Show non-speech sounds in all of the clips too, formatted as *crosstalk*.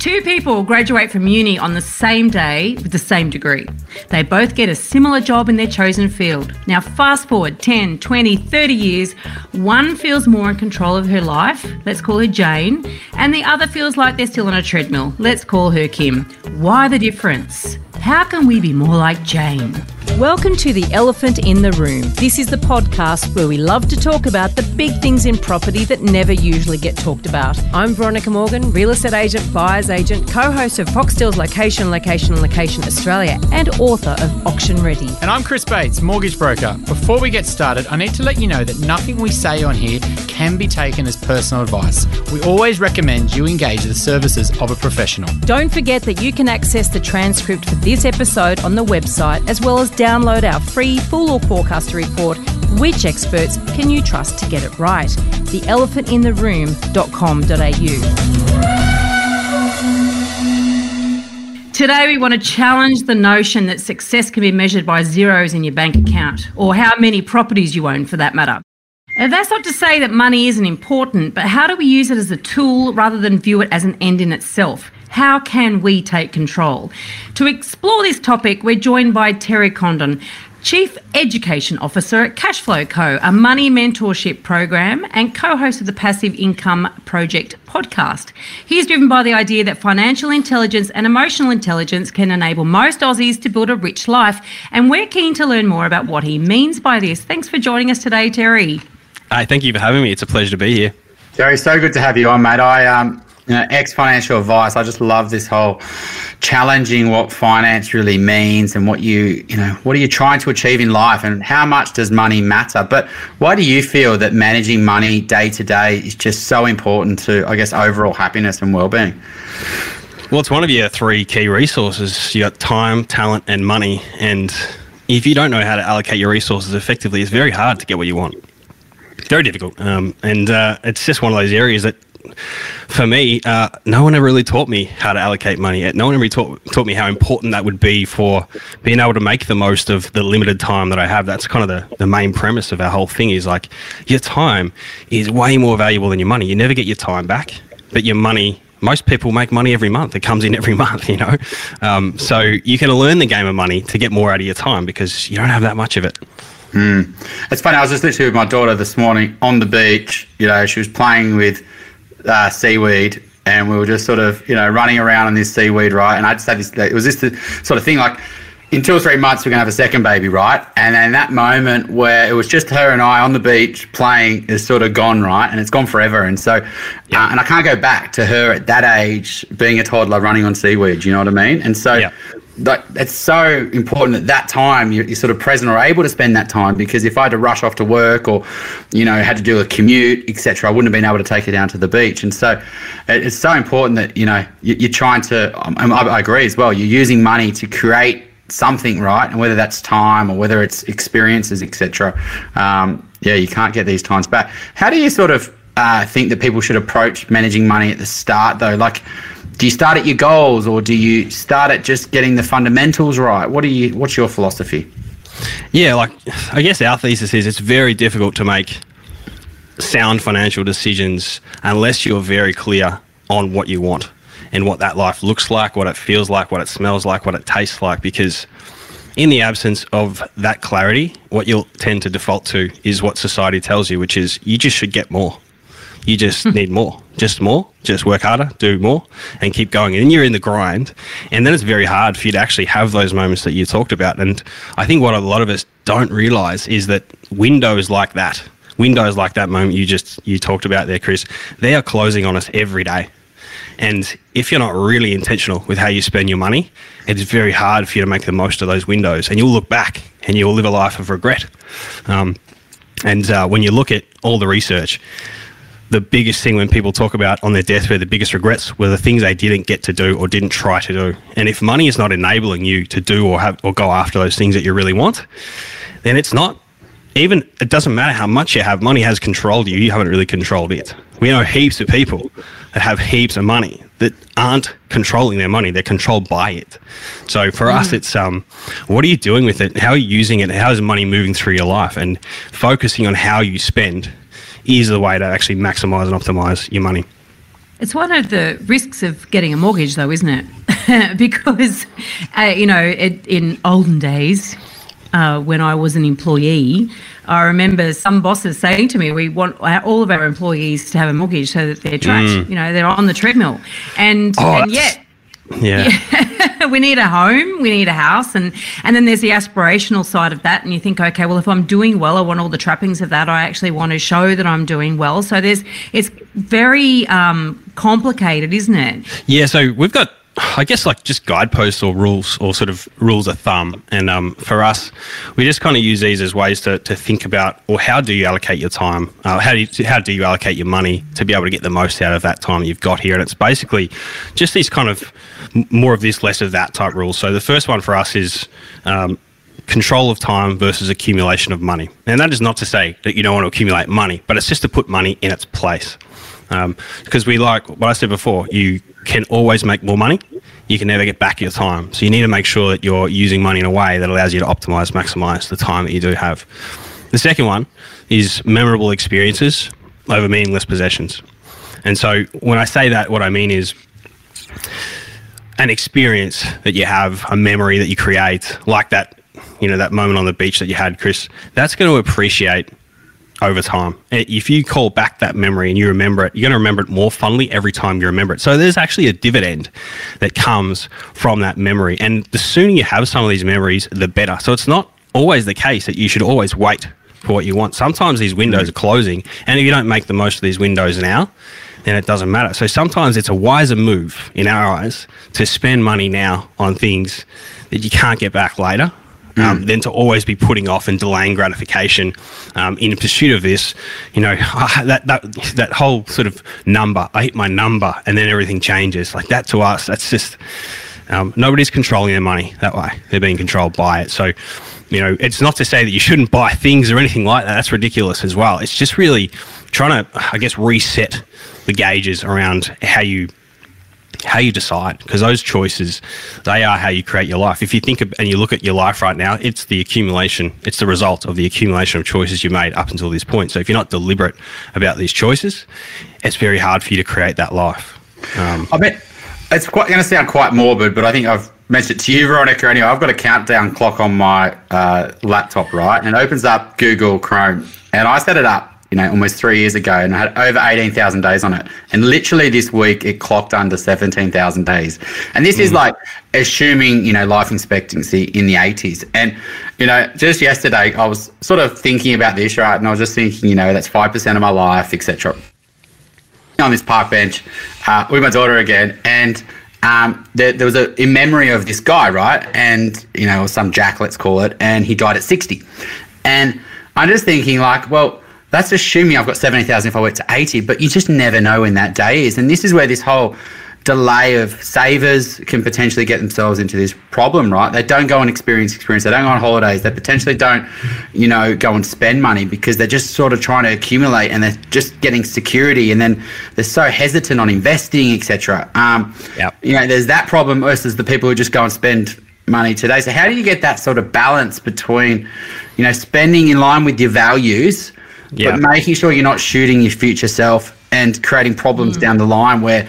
Two people graduate from uni on the same day with the same degree. They both get a similar job in their chosen field. Now, fast forward 10, 20, 30 years, one feels more in control of her life, let's call her Jane, and the other feels like they're still on a treadmill, let's call her Kim. Why the difference? How can we be more like Jane? Welcome to The Elephant in the Room. This is the podcast where we love to talk about the big things in property that never usually get talked about. I'm Veronica Morgan, real estate agent, buyer's agent, co host of Foxtel's Location, Location, Location Australia, and author of Auction Ready. And I'm Chris Bates, mortgage broker. Before we get started, I need to let you know that nothing we say on here can be taken as personal advice. We always recommend you engage the services of a professional. Don't forget that you can access the transcript for this episode on the website as well as download our free Fool or Forecaster report, Which Experts Can You Trust to Get It Right? theelephantintheroom.com.au. Today, we want to challenge the notion that success can be measured by zeros in your bank account or how many properties you own for that matter. And that's not to say that money isn't important, but how do we use it as a tool rather than view it as an end in itself? How can we take control? To explore this topic, we're joined by Terry Condon, Chief Education Officer at Cashflow Co., a money mentorship program and co host of the Passive Income Project podcast. He is driven by the idea that financial intelligence and emotional intelligence can enable most Aussies to build a rich life. And we're keen to learn more about what he means by this. Thanks for joining us today, Terry. Hi, thank you for having me. It's a pleasure to be here. Terry, so good to have you on, mate. I um, you know, ex financial advice. I just love this whole challenging what finance really means and what you, you know, what are you trying to achieve in life and how much does money matter? But why do you feel that managing money day to day is just so important to, I guess, overall happiness and well-being? Well, it's one of your three key resources. You got time, talent, and money. And if you don't know how to allocate your resources effectively, it's very hard to get what you want. Very difficult. Um, and uh, it's just one of those areas that for me, uh, no one ever really taught me how to allocate money. No one ever taught, taught me how important that would be for being able to make the most of the limited time that I have. That's kind of the, the main premise of our whole thing is like your time is way more valuable than your money. You never get your time back, but your money most people make money every month. It comes in every *laughs* month, you know. Um, so you can learn the game of money to get more out of your time because you don't have that much of it. Mm. It's funny. I was just literally with my daughter this morning on the beach. You know, she was playing with uh, seaweed and we were just sort of you know running around on this seaweed right? And i just had this it was just the sort of thing like in two or three months we're going to have a second baby right? And then that moment where it was just her and i on the beach playing is sort of gone right? And it's gone forever. And so yeah. uh, and i can't go back to her at that age being a toddler running on seaweed you know what i mean? And so yeah that it's so important at that time you're, you're, sort of present or able to spend that time because if I had to rush off to work or you know had to do a commute etc I wouldn't have been able to take her down to the beach. And so it's so important that you know you're trying to I agree as well you're using money to create something right? And whether that's time or whether it's experiences etc um, yeah you can't get these times back. How do you sort of uh, think that people should approach managing money at the start though? Like do you start at your goals or do you start at just getting the fundamentals right? What do you? What's your philosophy? Yeah, like I guess our thesis is it's very difficult to make sound financial decisions unless you're very clear on what you want and what that life looks like, what it feels like, what it smells like, what it tastes like. Because in the absence of that clarity, what you'll tend to default to is what society tells you, which is you just should get more. You just *laughs* need more, just more, just work harder, do more, and keep going. And you're in the grind. And then it's very hard for you to actually have those moments that you talked about. And I think what a lot of us don't realize is that windows like that, windows like that moment you just you talked about there, Chris, they are closing on us every day. And if you're not really intentional with how you spend your money, it's very hard for you to make the most of those windows. And you'll look back and you'll live a life of regret. Um, and uh, when you look at all the research, the biggest thing when people talk about on their deathbed, the biggest regrets were the things they didn't get to do or didn't try to do. And if money is not enabling you to do or have or go after those things that you really want, then it's not even it doesn't matter how much you have, money has controlled you, you haven't really controlled it. We know heaps of people that have heaps of money that aren't controlling their money, they're controlled by it. So for mm. us it's um what are you doing with it? How are you using it? How is money moving through your life? And focusing on how you spend is the way to actually maximize and optimize your money. It's one of the risks of getting a mortgage, though, isn't it? *laughs* because, uh, you know, it, in olden days, uh, when I was an employee, I remember some bosses saying to me, "We want all of our employees to have a mortgage so that they're tracked. Mm. You know, they're on the treadmill." And, oh, and yet, yeah. yeah. *laughs* we need a home, we need a house, and and then there's the aspirational side of that. And you think, okay, well, if I'm doing well, I want all the trappings of that. I actually want to show that I'm doing well. So there's it's very um, complicated, isn't it? Yeah. So we've got I guess like just guideposts or rules or sort of rules of thumb. And um, for us, we just kind of use these as ways to, to think about, or how do you allocate your time? Uh, how, do you, how do you allocate your money to be able to get the most out of that time that you've got here? And it's basically just these kind of more of this, less of that type rules. So the first one for us is um, control of time versus accumulation of money. And that is not to say that you don't want to accumulate money, but it's just to put money in its place. Um, because we like what I said before, you can always make more money. You can never get back your time. So you need to make sure that you're using money in a way that allows you to optimize, maximize the time that you do have. The second one is memorable experiences over meaningless possessions. And so when I say that, what I mean is an experience that you have, a memory that you create, like that, you know, that moment on the beach that you had, Chris, that's going to appreciate over time. If you call back that memory and you remember it, you're going to remember it more fondly every time you remember it. So there's actually a dividend that comes from that memory. And the sooner you have some of these memories, the better. So it's not always the case that you should always wait for what you want. Sometimes these windows are closing. And if you don't make the most of these windows now, then it doesn't matter. So sometimes it's a wiser move in our eyes to spend money now on things that you can't get back later um, mm. than to always be putting off and delaying gratification um, in pursuit of this. You know, *laughs* that, that, that whole sort of number, I hit my number and then everything changes. Like that to us, that's just, um, nobody's controlling their money that way. They're being controlled by it. So, you know, it's not to say that you shouldn't buy things or anything like that. That's ridiculous as well. It's just really trying to, I guess, reset the gauges around how you how you decide because those choices they are how you create your life. If you think of, and you look at your life right now it's the accumulation it's the result of the accumulation of choices you made up until this point. So if you're not deliberate about these choices it's very hard for you to create that life. Um, i bet it's quite going to sound quite morbid but i think i've mentioned it to you veronica. Anyway i've got a countdown clock on my uh, laptop right? And it opens up google chrome and i set it up you know, almost three years ago, and I had over 18,000 days on it. And literally this week, it clocked under 17,000 days. And this mm. is like assuming, you know, life expectancy in the 80s. And, you know, just yesterday, I was sort of thinking about this, right? And I was just thinking, you know, that's 5% of my life, etc. On this park bench uh, with my daughter again, and um, there, there was a in memory of this guy, right? And, you know, some Jack, let's call it, and he died at 60. And I'm just thinking, like, well, that's assuming I've got 70,000 if I work to 80, but you just never know when that day is. And this is where this whole delay of savers can potentially get themselves into this problem, right? They don't go and experience experience. They don't go on holidays. They potentially don't, you know, go and spend money because they're just sort of trying to accumulate and they're just getting security. And then they're so hesitant on investing, etc. Um, yep. You know, there's that problem versus the people who just go and spend money today. So how do you get that sort of balance between, you know, spending in line with your values – yeah. but making sure you're not shooting your future self and creating problems mm. down the line where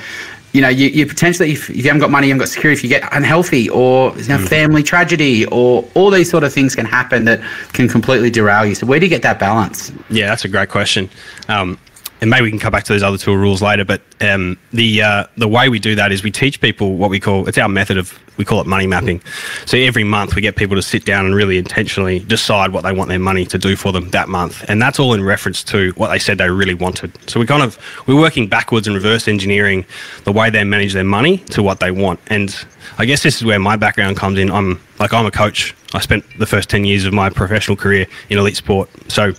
you know, you, you potentially, if, if, you haven't got money, you haven't got security, if you get unhealthy or you know, mm. family tragedy or all these sort of things can happen that can completely derail you. So, where do you get that balance? Yeah, that's a great question. Um, and maybe we can come back to those other two rules later. But um, the uh, the way we do that is we teach people what we call it's our method of we call it money mapping. So every month we get people to sit down and really intentionally decide what they want their money to do for them that month, and that's all in reference to what they said they really wanted. So we kind of we're working backwards and reverse engineering the way they manage their money to what they want. And I guess this is where my background comes in. I'm like I'm a coach. I spent the first ten years of my professional career in elite sport. So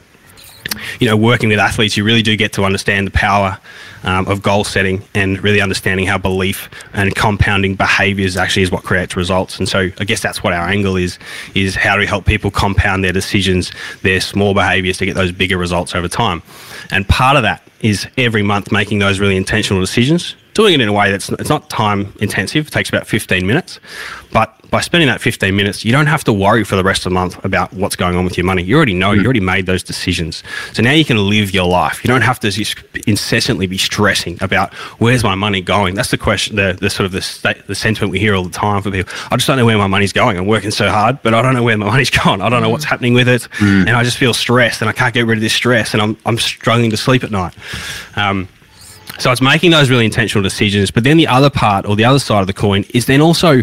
you know, working with athletes, you really do get to understand the power um, of goal setting and really understanding how belief and compounding behaviours actually is what creates results. And so, I guess that's what our angle is: is how do we help people compound their decisions, their small behaviours to get those bigger results over time. And part of that is every month making those really intentional decisions doing it in a way that's it's not time intensive. It takes about 15 minutes, but by spending that 15 minutes, you don't have to worry for the rest of the month about what's going on with your money. You already know, you mm. already made those decisions. So now you can live your life. You don't have to just incessantly be stressing about where's my money going. That's the question, the, the sort of the, state, the sentiment we hear all the time from people. I just don't know where my money's going. I'm working so hard, but I don't know where my *laughs* money's gone. I don't know what's mm. happening with it. Mm. And I just feel stressed and I can't get rid of this stress and I'm, I'm struggling to sleep at night. Um, so it's making those really intentional decisions. But then the other part or the other side of the coin is then also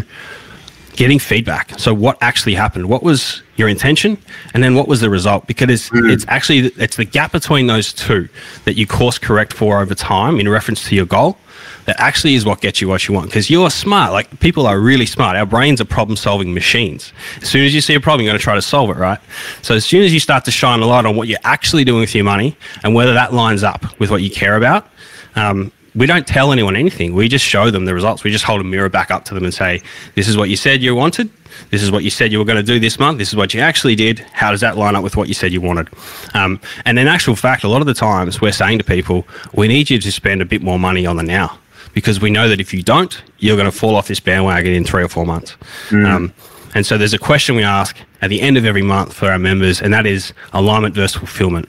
getting feedback. So what actually happened? What was your intention, and then what was the result? Because it's, Mm. it's actually it's the gap between those two that you course correct for over time in reference to your goal. That actually is what gets you what you want. Because you're smart. Like people are really smart. Our brains are problem solving machines. As soon as you see a problem, you're going to try to solve it, right? So as soon as you start to shine a light on what you're actually doing with your money and whether that lines up with what you care about, um, we don't tell anyone anything. We just show them the results. We just hold a mirror back up to them and say, "This is what you said you wanted. This is what you said you were going to do this month. This is what you actually did. How does that line up with what you said you wanted?" Um, and in actual fact, a lot of the times we're saying to people, "We need you to spend a bit more money on the now." Because we know that if you don't, you're going to fall off this bandwagon in three or four months. Um, and so there's a question we ask at the end of every month for our members, and that is alignment versus fulfillment.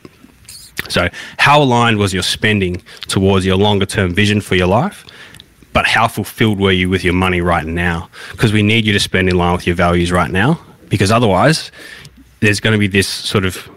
So, how aligned was your spending towards your longer term vision for your life? But how fulfilled were you with your money right now? Because we need you to spend in line with your values right now, because otherwise, there's going to be this sort of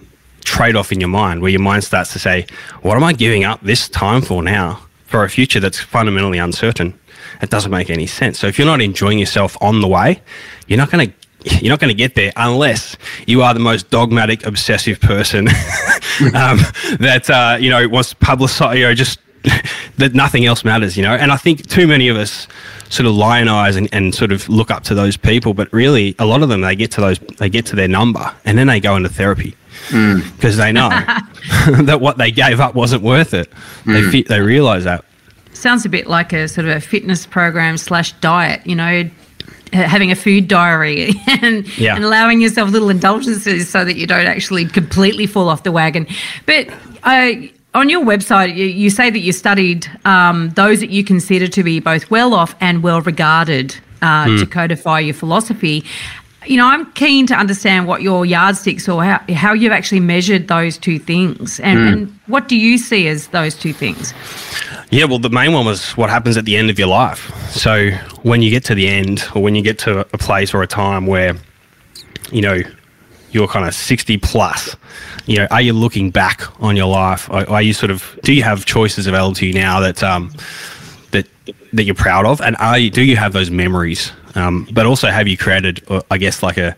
trade off in your mind where your mind starts to say, What am I giving up this time for now for a future that's fundamentally uncertain? It doesn't make any sense. So, if you're not enjoying yourself on the way, you're not going to you're not going to get there unless you are the most dogmatic, obsessive person *laughs* um, that uh, you know wants to publicize, you know, just *laughs* that nothing else matters, you know. And I think too many of us sort of lionize and, and sort of look up to those people, but really, a lot of them they get to those, they get to their number, and then they go into therapy because they know *laughs* that what they gave up wasn't worth it. They fe- they realize that. Sounds a bit like a sort of a fitness program slash diet, you know, having a food diary *laughs* and, Yeah. and allowing yourself little indulgences so that you don't actually completely fall off the wagon. But uh, on your website, you, you say that you studied um, those that you consider to be both well off and well regarded uh, to codify your philosophy. You know, I'm keen to understand what your yardsticks or how, how you've actually measured those two things. And, and what do you see as those two things? Yeah, well, the main one was what happens at the end of your life. So when you get to the end, or when you get to a place or a time where, you know, you're kind of 60 plus, you know, are you looking back on your life? Are, are you sort of, do you have choices available to you now that, um, that, that you're proud of? And are you, do you have those memories? Um, but also, have you created, uh, I guess, like a,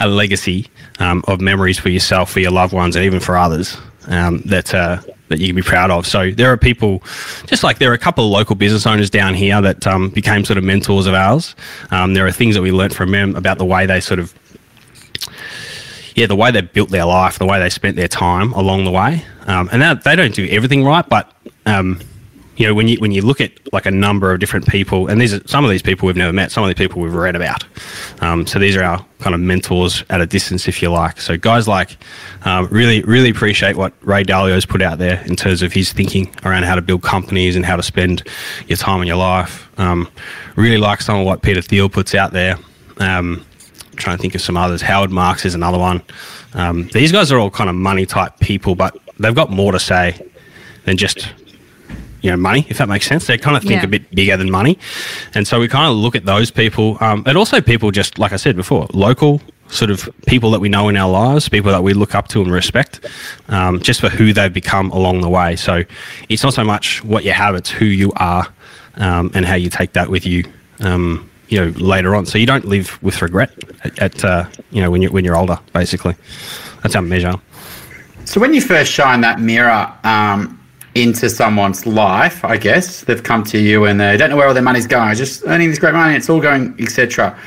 a legacy um, of memories for yourself, for your loved ones, and even for others um, that uh, that you can be proud of? So there are people, just like there are a couple of local business owners down here that um, became sort of mentors of ours. Um, there are things that we learnt from them about the way they sort of yeah, the way they built their life, the way they spent their time along the way, um, and that, they don't do everything right. But um, you know, when you when you look at like a number of different people, and these are some of these people we've never met, some of these people we've read about. Um, so these are our kind of mentors at a distance, if you like. So guys like um, really really appreciate what Ray Dalio's put out there in terms of his thinking around how to build companies and how to spend your time in your life. Um, really like some of what Peter Thiel puts out there. Um, trying to think of some others. Howard Marks is another one. Um, these guys are all kind of money type people, but they've got more to say than just you know money, if that makes sense. They kind of think Yeah. a bit bigger than money, and so we kind of look at those people, um, and also people just like I said before, local sort of people that we know in our lives, people that we look up to and respect, um, just for who they've become along the way. So it's not so much what you have; it's who you are um, and how you take that with you. Um, you know, later on, so you don't live with regret at, at uh, you know when you when you're older. Basically, that's our measure. So when you first shine that mirror um, into someone's life, I guess they've come to you and they don't know where all their money's going. Just earning this great money, it's all going, etc.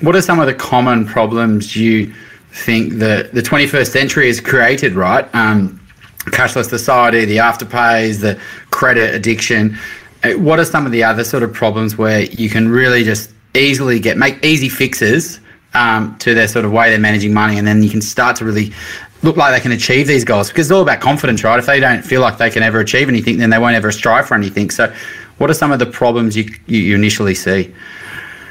What are some of the common problems you think that the 21st century has created? Right, um, cashless society, the afterpays, the credit addiction. Uh, What are some of the other sort of problems where you can really just easily get make easy fixes um, to their sort of way they're managing money, and then you can start to really look like they can achieve these goals because it's all about confidence, right? If they don't feel like they can ever achieve anything, then they won't ever strive for anything. So, what are some of the problems you, you initially see?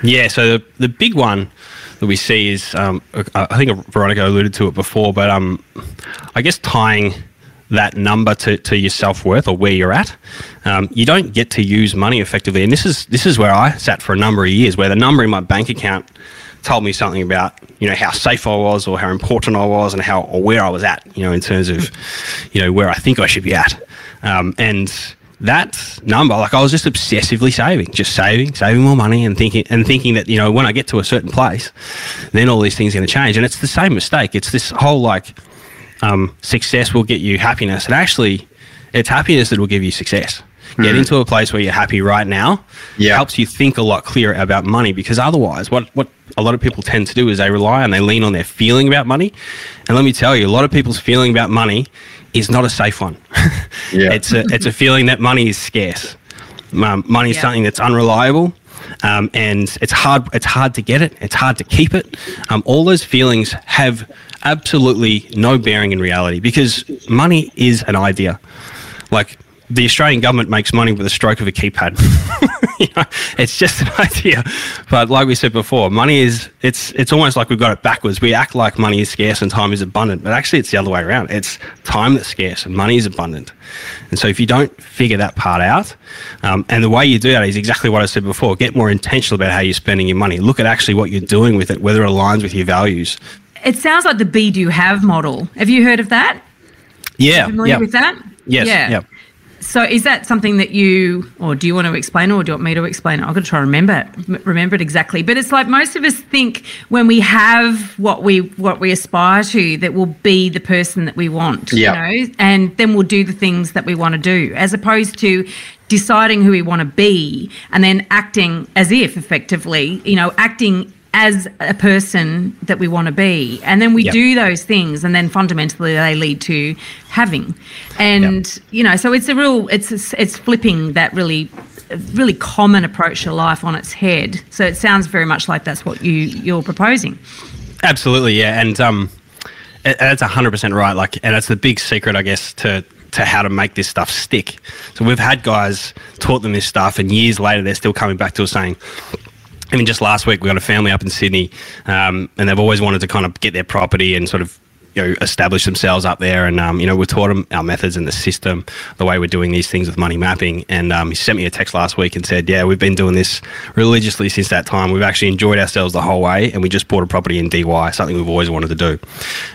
Yeah, so the, the big one that we see is, um, I think Veronica alluded to it before, but um, I guess tying that number to, to your self worth or where you're at. Um, you don't get to use money effectively, and this is this is where I sat for a number of years, where the number in my bank account told me something about you know how safe I was or how important I was and how or where I was at, you know, in terms of you know where I think I should be at, um, and that number, like I was just obsessively saving, just saving, saving more money, and thinking and thinking that you know when I get to a certain place, then all these things are going to change. And it's the same mistake. It's this whole like um, success will get you happiness, and actually, it's happiness that will give you success. Mm-hmm. Get into a place where you're happy right now yeah. helps you think a lot clearer about money because otherwise, what what a lot of people tend to do is they rely and they lean on their feeling about money. And let me tell you, a lot of people's feeling about money is not a safe one. *laughs* yeah. It's a it's a feeling that money is scarce. Um, money is yeah. something that's unreliable. Um, and it's hard. It's hard to get it. It's hard to keep it. Um, all those feelings have absolutely no bearing in reality because money is an idea. Like the Australian government makes money with a stroke of a keypad. *laughs* you know, it's just an *laughs* idea. But like we said before, money is it's it's almost like we've got it backwards. We act like money is scarce and time is abundant, but actually it's the other way around. It's time that's scarce and money is abundant. And so if you don't figure that part out, um, and the way you do that is exactly what I said before: get more intentional about how you're spending your money. Look at actually what you're doing with it, whether it aligns with your values. It sounds like the be do have model. Have you heard of that? Yeah. familiar yep. with that? Yes. Yeah. Yep. So is that something that you, or do you want to explain, or do you want me to explain it? I'm going to try and remember it, remember it exactly. But it's like most of us think when we have what we what we aspire to, that we'll be the person that we want, yeah. you know, and then we'll do the things that we want to do, as opposed to deciding who we want to be and then acting as if, effectively, you know, acting as a person that we want to be. And then we yep. do those things and then fundamentally they lead to having. And yep. you know, so it's a real it's it's flipping that really really common approach to life on its head. So it sounds very much like that's what you you're proposing. Absolutely, yeah. And um that's 100% right like and that's the big secret I guess to to how to make this stuff stick. So we've had guys taught them this stuff, and years later they're still coming back to us saying, I mean, just last week we got a family up in Sydney, um, and they've always wanted to kind of get their property and sort of you know establish themselves up there. And um, you know, we taught them our methods and the system, the way we're doing these things with money mapping. And um, he sent me a text last week and said, "Yeah, we've been doing this religiously since that time. We've actually enjoyed ourselves the whole way, and we just bought a property in Dee Why, something we've always wanted to do."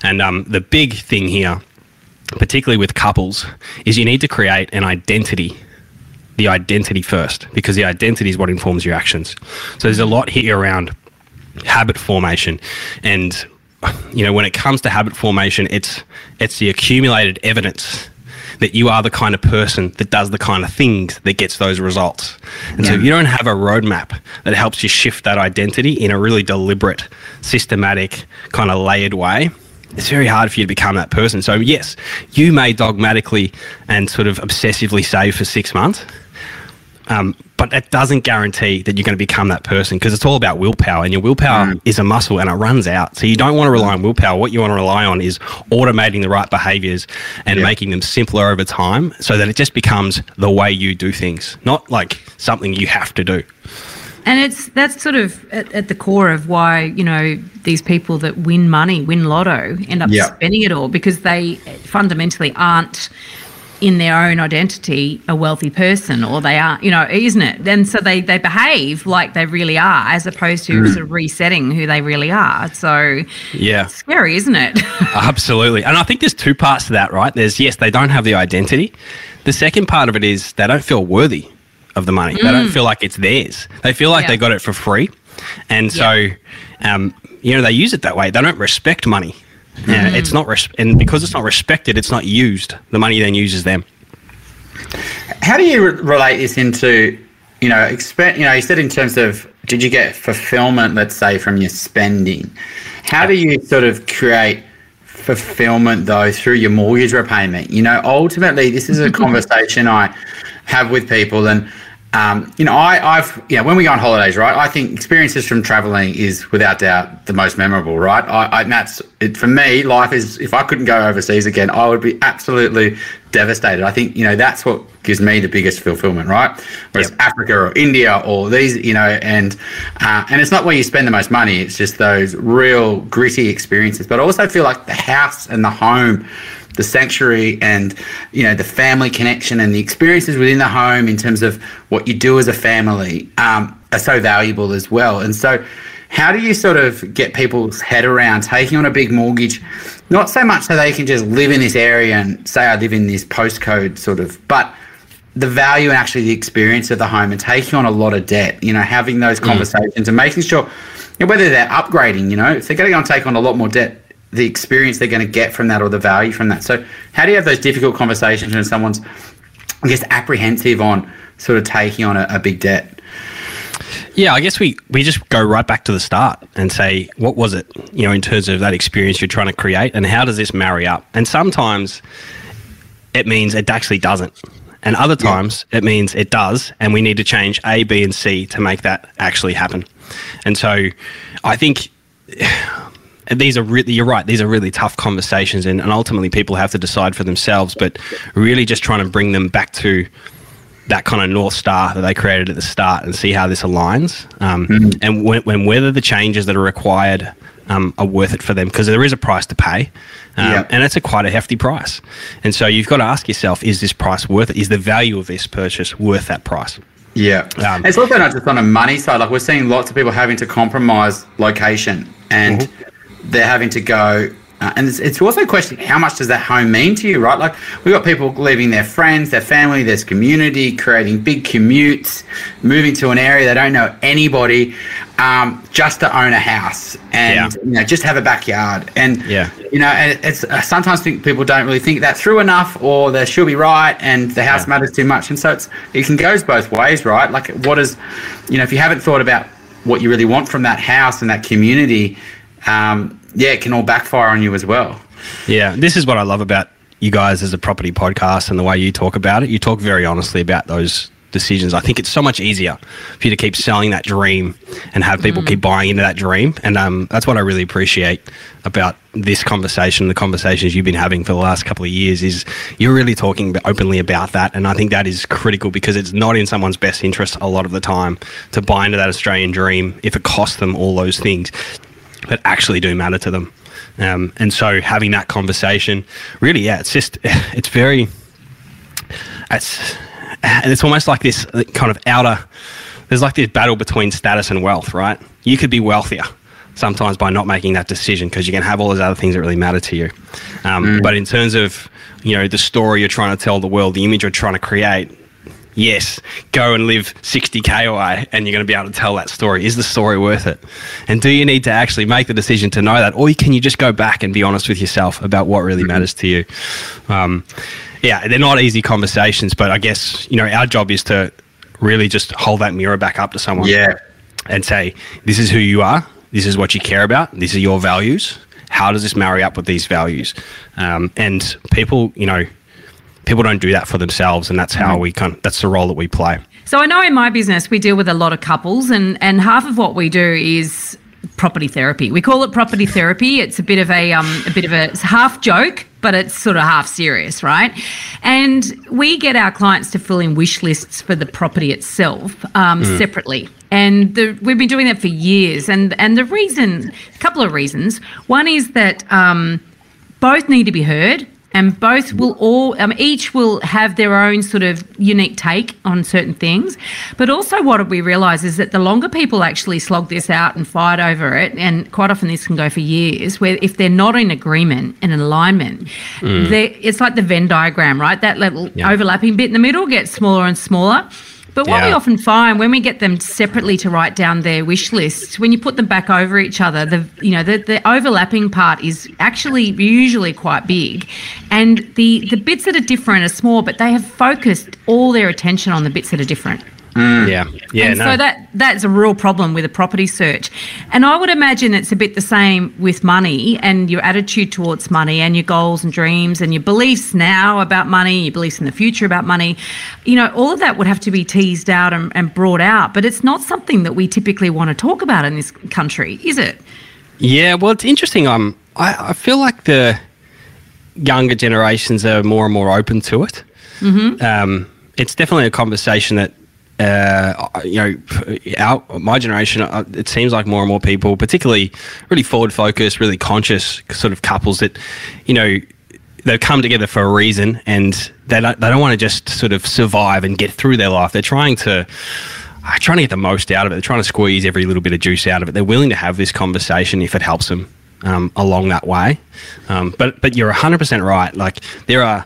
And um, the big thing here, particularly with couples, is you need to create an identity the identity first because the identity is what informs your actions. So there's a lot here around habit formation and you know when it comes to habit formation it's it's the accumulated evidence that you are the kind of person that does the kind of things that gets those results. And yeah. so if you don't have a roadmap that helps you shift that identity in a really deliberate, systematic, kind of layered way, it's very hard for you to become that person. So yes, you may dogmatically and sort of obsessively save for six months, um, but that doesn't guarantee that you're going to become that person because it's all about willpower, and your willpower mm. is a muscle and it runs out. So you don't want to rely on willpower. What you want to rely on is automating the right behaviors and yeah. making them simpler over time, so that it just becomes the way you do things, not like something you have to do. And it's that's sort of at, at, the core of why you know these people that win money, win lotto, end up yeah. spending it all because they fundamentally aren't in their own identity a wealthy person or they are you know isn't it? And so they they behave like they really are as opposed to mm. sort of resetting who they really are. So yeah. scary isn't it? *laughs* Absolutely. And i think there's two parts to that right? There's yes they don't have the identity. The second part of it is they don't feel worthy of the money. Mm. they don't mm. feel like it's theirs. They feel like yeah. they got it for free. And so yeah. um, you know they use it that way. They don't respect money yeah, mm. it's not res- and because it's not respected, it's not used. The money then uses them. How do you re- relate this into, you know, expect? You know, you said in terms of did you get fulfillment, let's say, from your spending? How do you sort of create fulfillment though through your mortgage repayment? You know, ultimately, this is a *laughs* conversation I have with people, and um, you know, I, I've, know, when we go on holidays, right, I think experiences from traveling is without doubt the most memorable, right? I, I and that's, it, for me, life is, if I couldn't go overseas again, I would be absolutely devastated. I think, you know, that's what gives me the biggest fulfillment, right? Whereas yep. Africa or India or these, you know, and, uh, and it's not where you spend the most money, it's just those real gritty experiences. But I also feel like the house and the home, the sanctuary and you know the family connection and the experiences within the home in terms of what you do as a family um, are so valuable as well. And so, how do you sort of get people's head around taking on a big mortgage? Not so much so they can just live in this area and say I live in this postcode sort of, but the value and actually the experience of the home and taking on a lot of debt. You know, having those mm. conversations mm. and making sure. You know, whether they're upgrading, you know, if they're going to go and take on a lot more debt, the experience they're going to get from that or the value from that. So, how do you have those difficult conversations when someone's, I guess, apprehensive on sort of taking on a, a big debt? Yeah, I guess we, we just go right back to the start and say, what was it, you know, in terms of that experience you're trying to create and how does this marry up? And sometimes it means it actually doesn't. And other times yeah. it means it does, and we need to change A, B, and C to make that actually happen. And so I think these are really you're right these are really tough conversations and, and ultimately people have to decide for themselves but really just trying to bring them back to that kind of north star that they created at the start and see how this aligns um, mm-hmm. and when, when, whether the changes that are required um, are worth it for them because there is a price to pay um, and it's a quite a hefty price. And so you've got to ask yourself is this price worth it? Is the value of this purchase worth that price? Yeah. Um, it's also not just on a money side like we're seeing lots of people having to compromise location and mm-hmm they're having to go uh, and it's, it's, also a question how much does that home mean to you right? Like we've got people leaving their friends their family their community creating big commutes moving to an area they don't know anybody um, just to own a house and yeah. you know just have a backyard. And yeah. you know and it's uh, sometimes think people don't really think that through enough or they should be right and the house yeah. matters too much. And so it's it can goes both ways right? Like what is you know if you haven't thought about what you really want from that house and that community um, yeah, it can all backfire on you as well. Yeah, this is what I love about you guys as a property podcast and the way you talk about it. You talk very honestly about those decisions. I think it's so much easier for you to keep selling that dream and have people mm. keep buying into that dream. And um, that's what I really appreciate about this conversation, the conversations you've been having for the last couple of years, is you're really talking openly about that. And I think that is critical because it's not in someone's best interest a lot of the time to buy into that Australian dream if it costs them all those things that actually do matter to them. Um, and so having that conversation, really, yeah, it's just, *laughs* it's very, it's, and it's almost like this kind of outer, there's like this battle between status and wealth, right? You could be wealthier sometimes by not making that decision because you can have all those other things that really matter to you. Um, mm. But in terms of, you know, the story you're trying to tell the world, the image you're trying to create, yes, go and live 60k away and you're going to be able to tell that story. Is the story worth it? And do you need to actually make the decision to know that? Or can you just go back and be honest with yourself about what really matters to you? Um, yeah, they're not easy conversations, but I guess, you know, our job is to really just hold that mirror back up to someone. Yeah. And say, this is who you are. This is what you care about. These are your values. How does this marry up with these values? Um, and people, you know, people don't do that for themselves, and that's how we kind. Of, that's the role that we play. So I know in my business we deal with a lot of couples, and and half of what we do is property therapy. We call it property therapy. It's a bit of a um, a bit of a half joke, but it's sort of half serious, right? And we get our clients to fill in wish lists for the property itself um, mm. separately. And the, we've been doing that for years. And and the reason, a couple of reasons. One is that um, both need to be heard and both will all um, each will have their own sort of unique take on certain things but also what we realize is that the longer people actually slog this out and fight over it and quite often this can go for years where if they're not in agreement and in alignment mm. it's like the venn diagram right that little yeah. overlapping bit in the middle gets smaller and smaller but what yeah. we often find when we get them separately to write down their wish lists, when you put them back over each other, the you know the, the overlapping part is actually usually quite big, and the the bits that are different are small, but they have focused all their attention on the bits that are different. Yeah, yeah. and no. so that that's a real problem with a property search. And I would imagine it's a bit the same with money and your attitude towards money and your goals and dreams and your beliefs now about money, your beliefs in the future about money. You know, all of that would have to be teased out and, and brought out. But it's not something that we typically want to talk about in this country, is it? Yeah, well, it's interesting. Um, I, I feel like the younger generations are more and more open to it. Mm-hmm. Um, it's definitely a conversation that. Uh, you know, our my generation. uh, It seems like more and more people, particularly really forward focused, really conscious sort of couples that, you know, they've come together for a reason, and they don't they don't want to just sort of survive and get through their life. They're trying to are trying to get the most out of it. They're trying to squeeze every little bit of juice out of it. They're willing to have this conversation if it helps them um, along that way. Um, but but you're 100% right. Like there are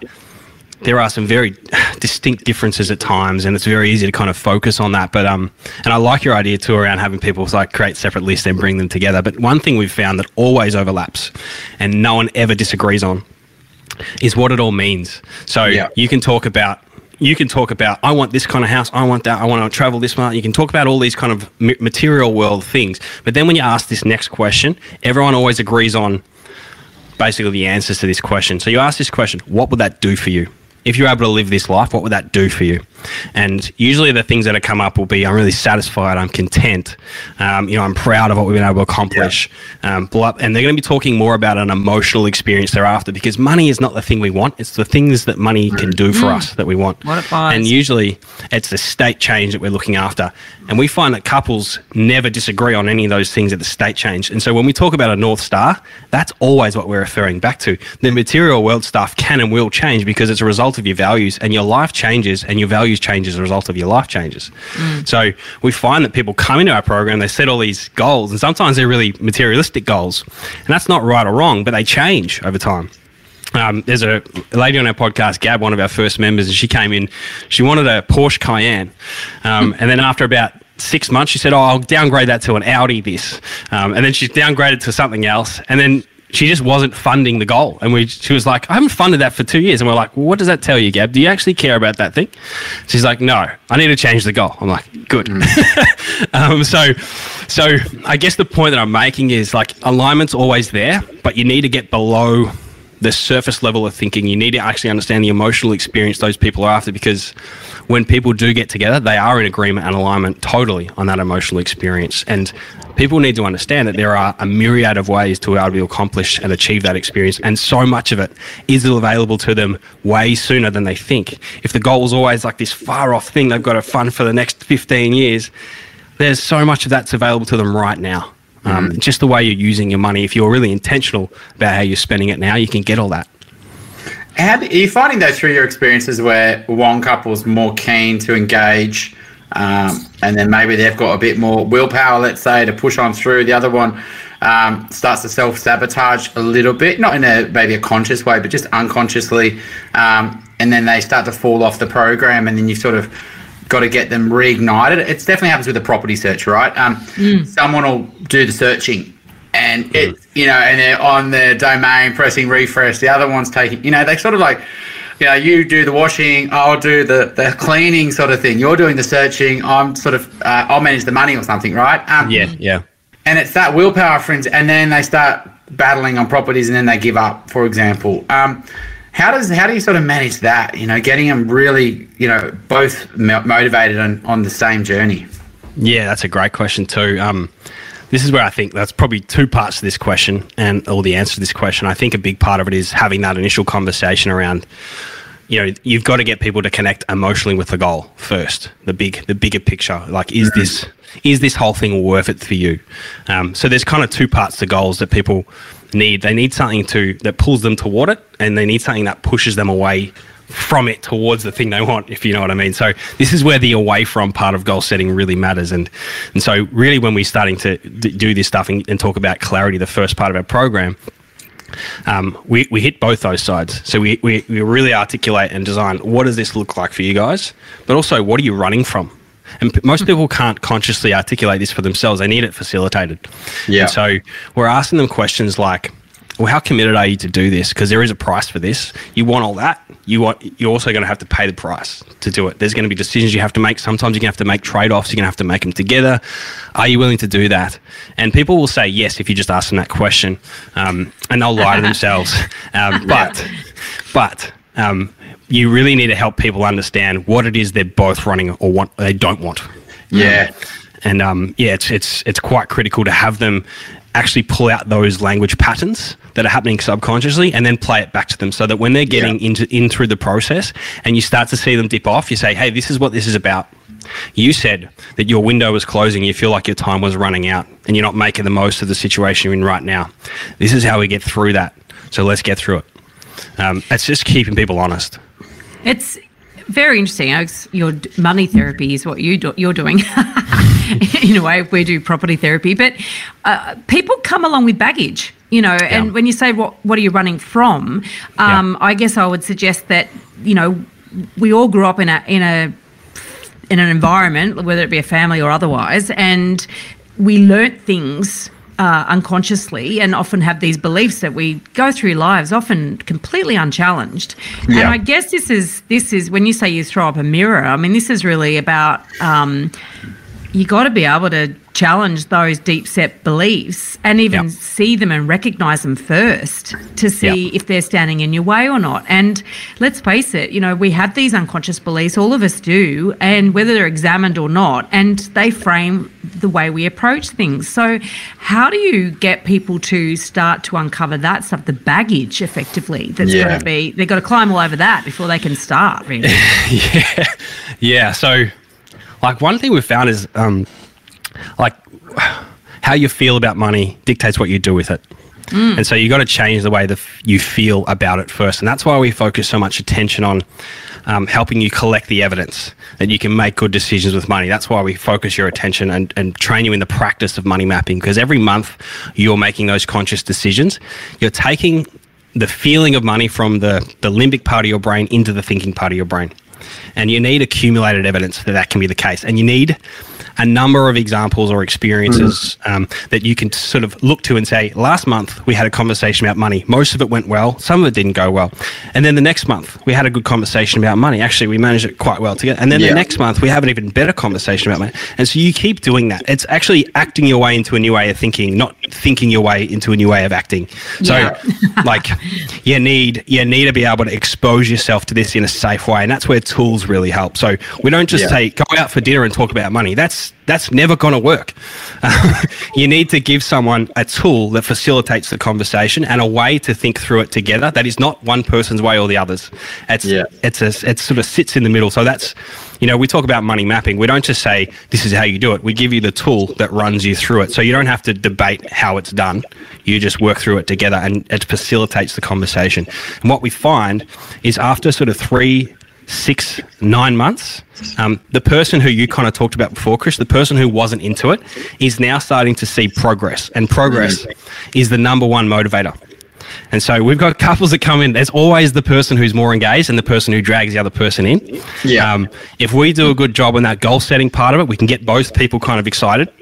there are some very *sighs* distinct differences at times, and it's very easy to kind of focus on that. But um, and I like your idea too around having people like create separate lists and bring them together. But one thing we've found that always overlaps, and no one ever disagrees on, is what it all means. So Yeah. you can talk about you can talk about I want this kind of house, I want that, I want to travel this much. You can talk about all these kind of material world things. But then when you ask this next question, everyone always agrees on basically the answers to this question. So you ask this question, what would that do for you? If you're able to live this life, what would that do for you? And usually the things that have come up will be, I'm really satisfied, I'm content, um, you know, I'm proud of what we've been able to accomplish. Um, blah- and they're going to be talking more about an emotional experience thereafter because money is not the thing we want. It's the things that money can do for us that we want. What it buys. And usually it's the state change that we're looking after. And we find that couples never disagree on any of those things at the state change. And so when we talk about a North Star, that's always what we're referring back to. The material world stuff can and will change because it's a result of your values and your life changes and your values change as a result of your life changes. So we find that people come into our program, they set all these goals, and sometimes they're really materialistic goals. And that's not right or wrong, but they change over time. Um, there's a lady on our podcast, Gab, one of our first members, and she came in. She wanted a Porsche Cayenne, um, and then after about six months, she said, "Oh, I'll downgrade that to an Audi." This, um, and then she downgraded to something else, and then she just wasn't funding the goal. And we, she was like, "I haven't funded that for two years," and we're like, well, "What does that tell you, Gab? Do you actually care about that thing?" She's like, "No, I need to change the goal." I'm like, "Good." *laughs* um, so, so I guess the point that I'm making is like alignment's always there, but you need to get below the surface level of thinking. You need to actually understand the emotional experience those people are after because when people do get together, they are in agreement and alignment totally on that emotional experience. And people need to understand that there are a myriad of ways to be able to accomplish and achieve that experience. And so much of it is available to them way sooner than they think. If the goal is always like this far off thing they've got to fund for the next 15 years, there's so much of that's available to them right now. Um, Just the way you're using your money. If you're really intentional about how you're spending it now, you can get all that. How, are you finding though through your experiences where one couple's more keen to engage, um, and then maybe they've got a bit more willpower, let's say, to push on through. The other one um, starts to self sabotage a little bit, not in a maybe a conscious way, but just unconsciously, um, and then they start to fall off the program, and then you sort of got to get them reignited. It definitely happens with a property search, right? Um, Someone will do the searching and it you know and they're on their domain pressing refresh the other one's taking you know they sort of like you know you do the washing i'll do the the cleaning sort of thing you're doing the searching i'm sort of uh, i'll manage the money or something right um, Yeah, yeah. and it's that willpower friends and then they start battling on properties and then they give up for example um, how does how do you sort of manage that you know getting them really you know both mo- motivated on, on the same journey Yeah, that's a great question too. Um, this is where I think that's probably two parts to this question and all the answer to this question. I think a big part of it is having that initial conversation around you know you've got to get people to connect emotionally with the goal first the big the bigger picture like is this is this whole thing worth it for you um, so there's kind of two parts to goals that people need they need something to that pulls them toward it and they need something that pushes them away from it towards the thing they want if you know what i mean so this is where the away from part of goal setting really matters and and so really when we're starting to d- do this stuff and, and talk about clarity the first part of our program um, we, we hit both those sides. So we, we, we really articulate and design what does this look like for you guys, but also what are you running from? And p- most people can't consciously articulate this for themselves. They need it facilitated. Yeah. And so we're asking them questions like, well, how committed are you to do this? Because there is a price for this. You want all that. You want. You're also going to have to pay the price to do it. There's going to be decisions you have to make. Sometimes you're going to have to make trade-offs. You're going to have to make them together. Are you willing to do that? And people will say yes if you just ask them that question, um, and they'll lie to *laughs* themselves. Um, but, but. Um, you really need to help people understand what it is they're both running or what they don't want. Yeah. And um, yeah, it's it's it's quite critical to have them actually pull out those language patterns that are happening subconsciously and then play it back to them so that when they're getting yeah. into in through the process and you start to see them dip off, you say, Hey, this is what this is about. You said that your window was closing, you feel like your time was running out and you're not making the most of the situation you're in right now. This is how we get through that. So let's get through it. Um, it's just keeping people honest. It's very interesting. Your money therapy is what you do, you're doing. *laughs* in a way, we do property therapy, but uh, people come along with baggage, you know. Yeah. And when you say what what are you running from, um, yeah. I guess I would suggest that you know we all grew up in a in a in an environment, whether it be a family or otherwise, and we learnt things uh, unconsciously and often have these beliefs that we go through lives often completely unchallenged. Yeah. And I guess this is this is when you say you throw up a mirror. I mean, this is really about um, you got to be able to challenge those deep set beliefs and even yep. see them and recognize them first to see yep. if they're standing in your way or not. And let's face it, you know, we have these unconscious beliefs, all of us do, and whether they're examined or not, and they frame the way we approach things. So, how do you get people to start to uncover that stuff, the baggage effectively that's yeah. got to be, they've got to climb all over that before they can start, really? *laughs* yeah. Yeah. So, like, one thing we've found is, um, like how you feel about money dictates what you do with it. Mm. And so you got to change the way that you feel about it first. And that's why we focus so much attention on um, helping you collect the evidence that you can make good decisions with money. That's why we focus your attention and, and train you in the practice of money mapping because every month you're making those conscious decisions. You're taking the feeling of money from the, the limbic part of your brain into the thinking part of your brain. And you need accumulated evidence that that can be the case. And you need a number of examples or experiences mm. um, that you can sort of look to and say, last month we had a conversation about money. Most of it went well, some of it didn't go well. And then the next month we had a good conversation about money. Actually, we managed it quite well together. And then yeah. the next month we have an even better conversation about money. And so you keep doing that. It's actually acting your way into a new way of thinking, not thinking your way into a new way of acting. So, yeah. *laughs* like, you need you need to be able to expose yourself to this in a safe way, and that's where tools really help. So we don't just yeah. say go out for dinner and talk about money. That's that's never going to work. *laughs* you need to give someone a tool that facilitates the conversation and a way to think through it together. That is not one person's way or the other's. It's yeah. it's a, it sort of sits in the middle. So that's you know we talk about money mapping. We don't just say this is how you do it. We give you the tool that runs you through it. So you don't have to debate how it's done. You just work through it together, and it facilitates the conversation. And what we find is after sort of three six, nine months, um, the person who you kind of talked about before, Chris, the person who wasn't into it, is now starting to see progress. And progress is the number one motivator. And so we've got couples that come in. There's always the person who's more engaged and the person who drags the other person in. Yeah. Um, if we do a good job on that goal setting part of it, we can get both people kind of excited.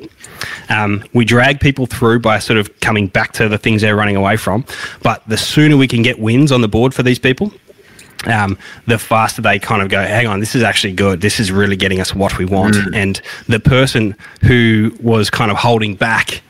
Um, we drag people through by sort of coming back to the things they're running away from. But the sooner we can get wins on the board for these people, um, the faster they kind of go, hang on, this is actually good. This is really getting us what we want. Mm. And the person who was kind of holding back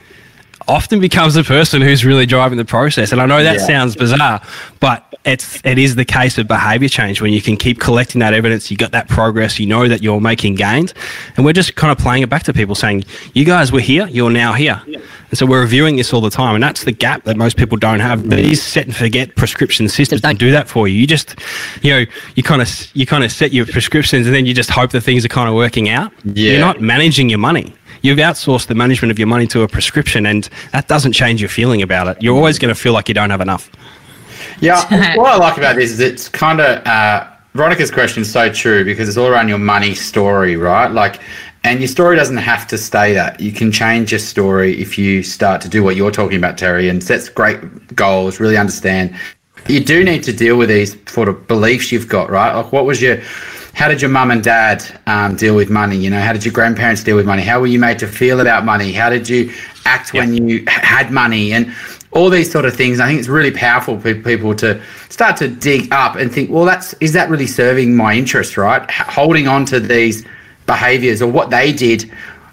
often becomes the person who's really driving the process. And I know that yeah. sounds bizarre, but it's it is the case of behavior change when you can keep collecting that evidence, you got that progress, you know that you're making gains, and we're just kind of playing it back to people saying, "You guys were here, you're now here," and so we're reviewing this all the time, and that's the gap that most people don't have. These set and forget prescription systems don't do that for you. You just, you know, you kind of you kind of set your prescriptions, and then you just hope that things are kind of working out. Yeah. You're not managing your money you've outsourced the management of your money to a prescription, and that doesn't change your feeling about it. You're always going to feel like you don't have enough. Yeah, *laughs* what I like about this is it's kind of uh, Veronica's question is so true because it's all around your money story, right? Like, and your story doesn't have to stay that. You can change your story if you start to do what you're talking about, Terry, and set great goals. Really understand. You do need to deal with these sort of beliefs you've got, right? Like, what was your how did your mum and dad um, deal with money? You know, how did your grandparents deal with money? How were you made to feel about money? How did you act yep. when you had money? And all these sort of things. I think it's really powerful for people to start to dig up and think, well, that's is that really serving my interest, right? Holding on to these behaviors or what they did.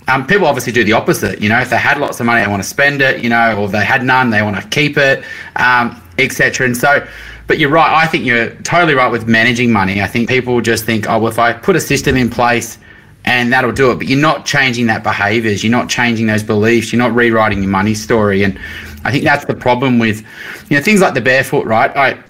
Um, people obviously do the opposite. You know, if they had lots of money, they want to spend it. You know, or they had none, they want to keep it, um, etc. And so, but you're right. I think you're totally right with managing money. I think people just think, oh, well, if I put a system in place and that'll do it. But you're not changing that behaviors. You're not changing those beliefs. You're not rewriting your money story. And I think that's the problem with, you know, things like the barefoot, right? I,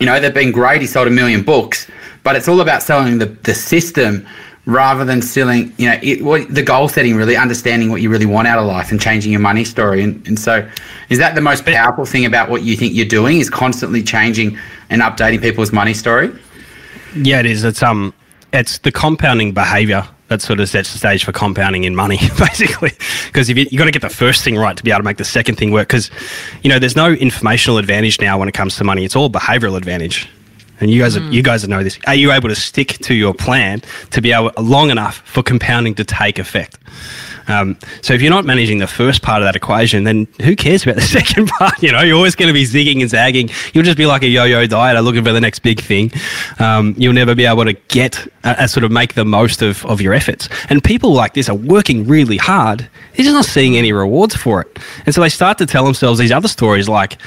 you know, they've been great. He sold a million books, but it's all about selling the, the system rather than selling, you know, it, what, the goal setting, really understanding what you really want out of life and changing your money story. And, and so is that the most powerful thing about what you think you're doing is constantly changing and updating people's money story? Yeah, it is. It's, um, it's the compounding behavior that sort of sets the stage for compounding in money, *laughs* basically. Because if you, you got to get the first thing right to be able to make the second thing work. Because, you know, there's no informational advantage now when it comes to money. It's all behavioral advantage. And you guys, mm. you guys know this. Are you able to stick to your plan to be able long enough for compounding to take effect? Um, so if you're not managing the first part of that equation, then who cares about the *laughs* second part? You know, you're always going to be zigging and zagging. You'll just be like a yo-yo dieter looking for the next big thing. Um, you'll never be able to get uh, sort of make the most of, of your efforts. And people like this are working really hard. They're just not seeing any rewards for it. And so they start to tell themselves these other stories like,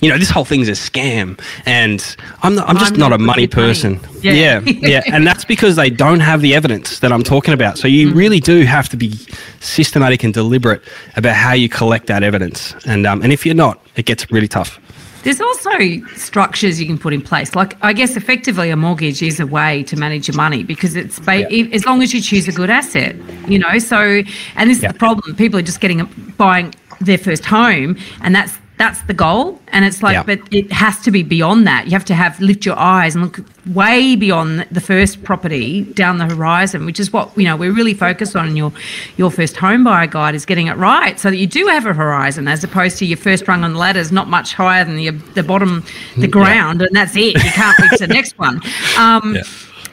you know, this whole thing's a scam, and I'm not, I'm just I'm not, not, a money person. Money. Yeah. yeah, *laughs* yeah, and that's because they don't have the evidence that I'm talking about. So you mm. really do have to be systematic and deliberate about how you collect that evidence. And um, and if you're not, it gets really tough. There's also structures you can put in place. Like, I guess effectively a mortgage is a way to manage your money because it's ba- yeah. as long as you choose a good asset, you know. So, and this yeah. is the problem: people are just getting buying their first home, and that's that's the goal and it's like yeah. but it has to be beyond that you have to have lift your eyes and look way beyond the first property down the horizon which is what you know we're really focused on in your your first home buyer guide is getting it right so that you do have a horizon as opposed to your first rung on the ladder is not much higher than the, the bottom the ground yeah. and that's it you can't reach the next one um, yeah.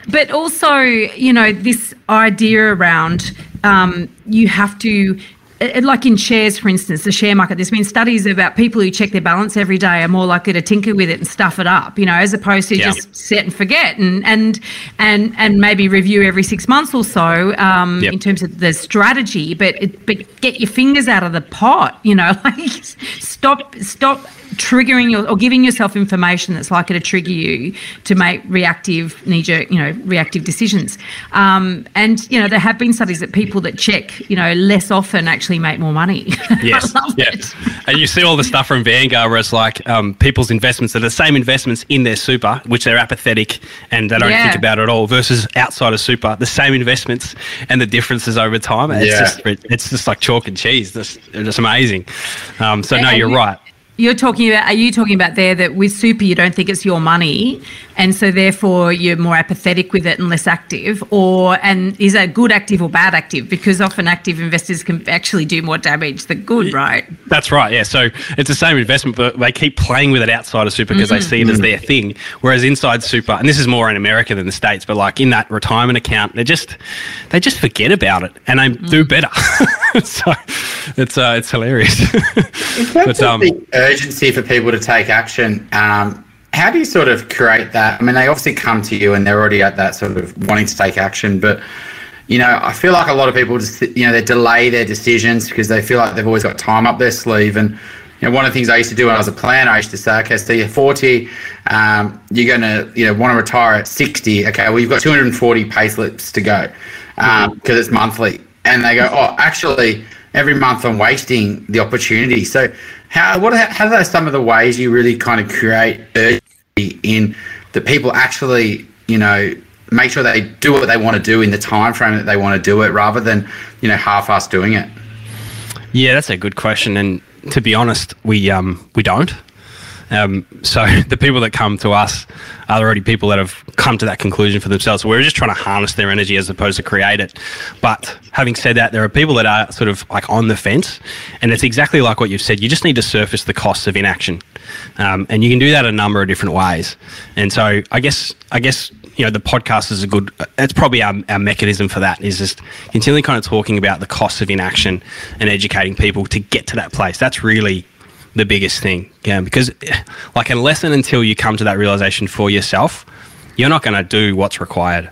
but also you know this idea around um, you have to like in shares, for instance, the share market, there's been studies about people who check their balance every day are more likely to tinker with it and stuff it up, you know, as opposed to yeah. just set and forget and and and and maybe review every six months or so um, yep. in terms of the strategy. But but get your fingers out of the pot, you know, *laughs* like stop stop triggering your, or giving yourself information that's likely to trigger you to make reactive knee jerk, you know, reactive decisions. Um, and you know, there have been studies that people that check, you know, less often actually make more money. *laughs* Yes, yeah. It. And you see all the stuff from Vanguard where it's like um, people's investments are the same investments in their super, which they're apathetic and they don't yeah. think about it at all, versus outside of super, the same investments and the differences over time. It's yeah. just it's just like chalk and cheese. It's just amazing. Um, so no, you're right. You're talking about, are you talking about there that with super you don't think it's your money and so therefore you're more apathetic with it and less active? Or, and is that good active or bad active? Because often active investors can actually do more damage than good, right? That's right, yeah. So it's the same investment, but they keep playing with it outside of super because mm-hmm. they see it as their thing. Whereas inside super, and this is more in America than the States, but like in that retirement account, they just, they just forget about it and they mm. do better. *laughs* so it's, uh, it's hilarious. but, um, urgency for people to take action. Um, how do you sort of create that? I mean, they obviously come to you and they're already at that sort of wanting to take action, but you know, I feel like a lot of people just, you know, they delay their decisions because they feel like they've always got time up their sleeve. And, you know, one of the things I used to do when I was a planner, I used to say, okay, so you're 40, um, you're going to, you know, want to retire at 60. Okay, well, you've got 240 pay slips to go because um, it's monthly. And they go, oh, actually, every month I'm wasting the opportunity. So how what how are some of the ways you really kind of create urgency in that people actually you know make sure they do what they want to do in the time frame that they want to do it rather than you know half-ass doing it. Yeah, that's a good question, and to be honest, we um we don't. Um, so *laughs* the people that come to us are already people that have come to that conclusion for themselves. So we're just trying to harness their energy as opposed to create it. But having said that, there are people that are sort of like on the fence, and it's exactly like what you've said. You just need to surface the costs of inaction, um, and you can do that a number of different ways. And so I guess I guess you know the podcast is a good. That's probably our, our mechanism for that is just continually kind of talking about the costs of inaction and educating people to get to that place. That's really the biggest thing. Yeah, because like unless and until you come to that realization for yourself, you're not going to do what's required.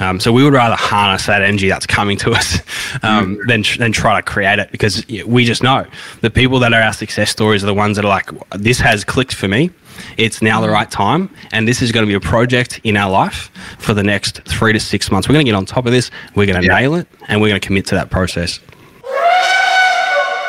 Um, so we would rather harness that energy that's coming to us *laughs* um, mm. than than try to create it because we just know the people that are our success stories are the ones that are like this has clicked for me. It's now the mm. right time, and this is going to be a project in our life for the next three to six months. We're going to get on top of this. We're going to yeah. nail it, and we're going to commit to that process.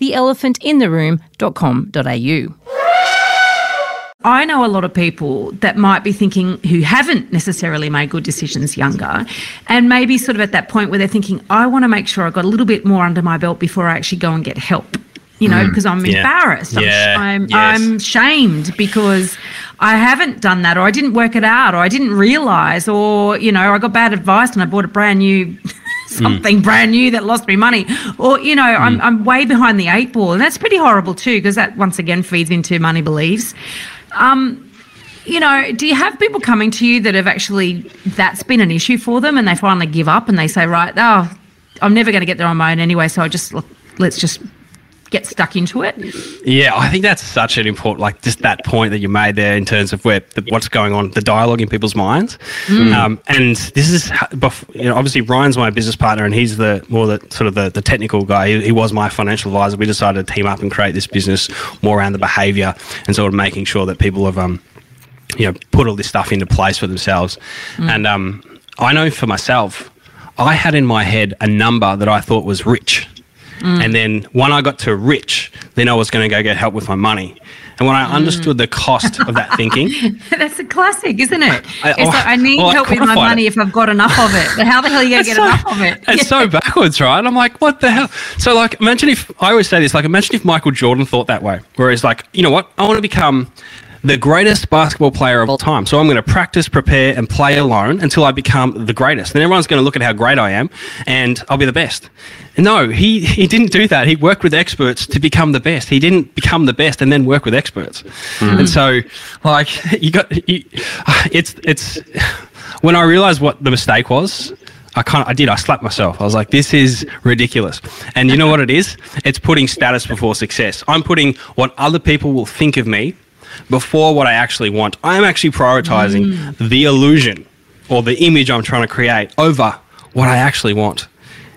theelephantintheroom.com.au. I know a lot of people that might be thinking who haven't necessarily made good decisions younger and maybe sort of at that point where they're thinking, I want to make sure I've got a little bit more under my belt before I actually go and get help. You know, because mm, I'm yeah. embarrassed. Yeah. I'm, yes. I'm shamed because I haven't done that or I didn't work it out or I didn't realize or, you know, I got bad advice and I bought a brand new something mm. brand new that lost me money. Or, you know, mm. I'm, I'm way behind the eight ball. And that's pretty horrible too, because that once again feeds into money beliefs. Um, you know, do you have people coming to you that have actually, that's been an issue for them and they finally give up and they say, right, oh, I'm never going to get there on my own anyway, so I just, let's just get stuck into it. Yeah, I think that's such an important, like just that point that you made there in terms of where the, what's going on, the dialogue in people's minds. Mm. Um, and this is, you know, obviously Ryan's my business partner, and he's the more the sort of the, the technical guy. He, he, was my financial advisor. We decided to team up and create this business more around the behaviour and sort of making sure that people have, um, you know, put all this stuff into place for themselves. Mm. And um, I know for myself, I had in my head a number that I thought was rich. Mm. And then when I got to rich, then I was going to go get help with my money. And when I mm. understood the cost of that thinking, *laughs* that's a classic, isn't it? I, it's like I need well, help with my money it. if I've got enough of it. But how the hell are you going to get so, enough of it? *laughs* It's so backwards, right? I'm like, what the hell? So like, imagine if I always say this, like, imagine if Michael Jordan thought that way, whereas like, you know what? I want to become the greatest basketball player of all time. So I'm going to practice, prepare, and play alone until I become the greatest. Then everyone's going to look at how great I am, and I'll be the best. No, he, he didn't do that. He worked with experts to become the best. He didn't become the best and then work with experts. Mm. And so, like, *laughs* you got you, *sighs* it's it's *sighs* when I realized what the mistake was. I kind of, I did. I slapped myself. I was like, "This is ridiculous." And you know what it is? It's putting status before success. I'm putting what other people will think of me before what I actually want. I'm actually prioritizing mm. the illusion or the image I'm trying to create over what I actually want.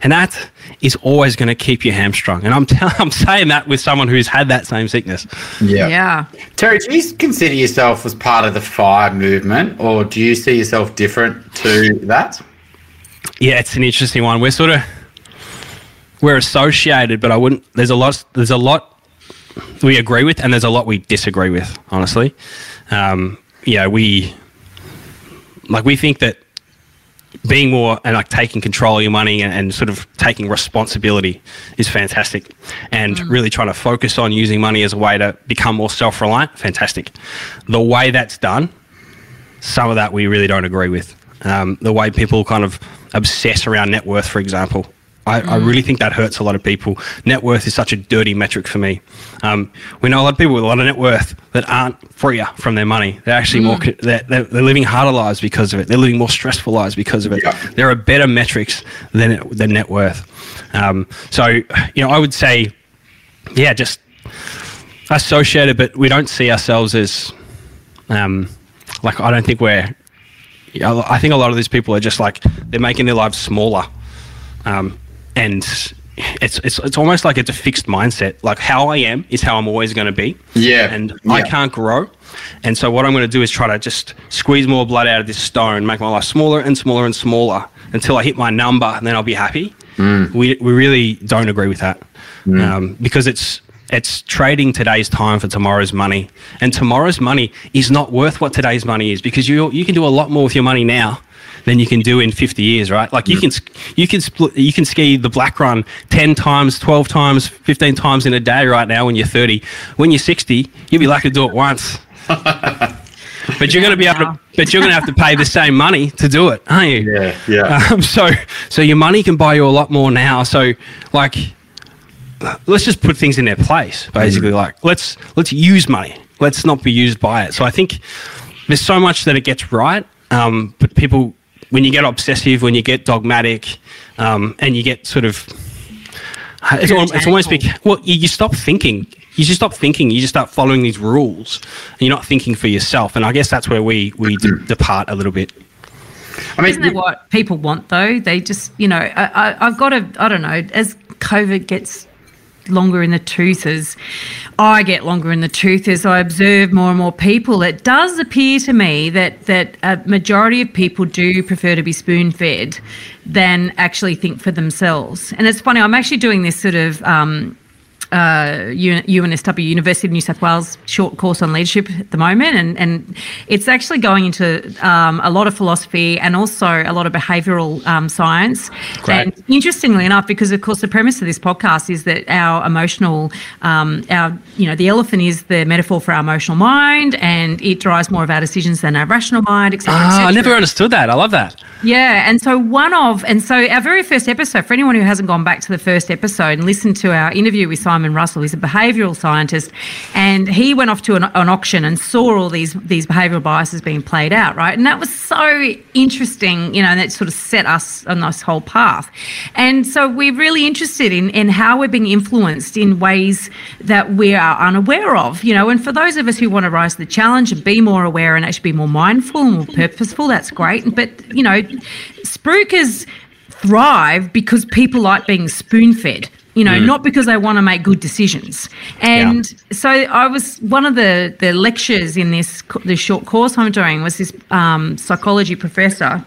And that is always going to keep you hamstrung. And I'm, t- *laughs* I'm saying that with someone who's had that same sickness. Yeah. Yeah. Terry, do you consider yourself as part of the fire movement or do you see yourself different to that? Yeah, it's an interesting one. We're sort of we're associated, but I wouldn't there's a lot there's a lot we agree with, and there's a lot we disagree with. Honestly, um, yeah, we like we think that being more and like taking control of your money and, and sort of taking responsibility is fantastic, and mm. really trying to focus on using money as a way to become more self-reliant. Fantastic. The way that's done, some of that we really don't agree with. Um, the way people kind of obsess around net worth, for example, I, mm. I, really think that hurts a lot of people. Net worth is such a dirty metric for me. Um, we know a lot of people with a lot of net worth that aren't freer from their money. They're actually mm. more, they're, they're, they're, living harder lives because of it. They're living more stressful lives because of it. Yeah. There are better metrics than, than net worth. Um, so, you know, I would say, yeah, just associated, but we don't see ourselves as, um, like, I don't think we're, I think a lot of these people are just like, they're making their lives smaller. Um, and it's it's it's almost like it's a fixed mindset. Like how I am is how I'm always going to be. Yeah. And yeah. I can't grow. And so what I'm going to do is try to just squeeze more blood out of this stone, make my life smaller and smaller and smaller until I hit my number, and then I'll be happy. Mm. We we really don't agree with that mm. um, because it's it's trading today's time for tomorrow's money, and tomorrow's money is not worth what today's money is because you you can do a lot more with your money now than you can do in 50 years, right? Like you can you can split, you can ski the black run 10 times, 12 times, 15 times in a day right now when you're 30. When you're 60, you'll be lucky to do it once. *laughs* but you're going to be able to, but you're going to have to pay the same money to do it, aren't you? Yeah, yeah. Um, so, so your money can buy you a lot more now. So, like, let's just put things in their place. Basically, like let's let's use money. Let's not be used by it. So I think there's so much that it gets right, um, but people, when you get obsessive, when you get dogmatic, um, and you get sort of, it's, al- it's almost be, well, you, you stop thinking. You just stop thinking. You just start following these rules, and you're not thinking for yourself. And I guess that's where we we de- depart a little bit. I mean, Isn't that what people want though? They just, you know, I, I, I've got to, I don't know, as COVID gets longer in the tooth, as I get longer in the tooth, as I observe more and more people, it does appear to me that that a majority of people do prefer to be spoon fed than actually think for themselves. And it's funny, I'm actually doing this sort of. Um, uh, UNSW, University of New South Wales, short course on leadership at the moment, and and it's actually going into um, a lot of philosophy and also a lot of behavioural um, science. Great. And interestingly enough, because of course the premise of this podcast is that our emotional, um, our you know, the elephant is the metaphor for our emotional mind, and it drives more of our decisions than our rational mind, etc. Ah, I never understood that. I love that. Yeah, and so one of, and so our very first episode, for anyone who hasn't gone back to the first episode and listened to our interview with Simon Russell, he's a behavioural scientist, and he went off to an, an auction and saw all these these behavioural biases being played out, right? And that was so interesting, you know, and that sort of set us on this whole path. And so we're really interested in in how we're being influenced in ways that we are unaware of, you know. And for those of us who want to rise to the challenge and be more aware and actually be more mindful and more purposeful, that's great. But you know, spruikers thrive because people like being spoon fed. You know, not because they want to make good decisions. And so I was one of the the lectures in this this short course I'm doing was this um, psychology professor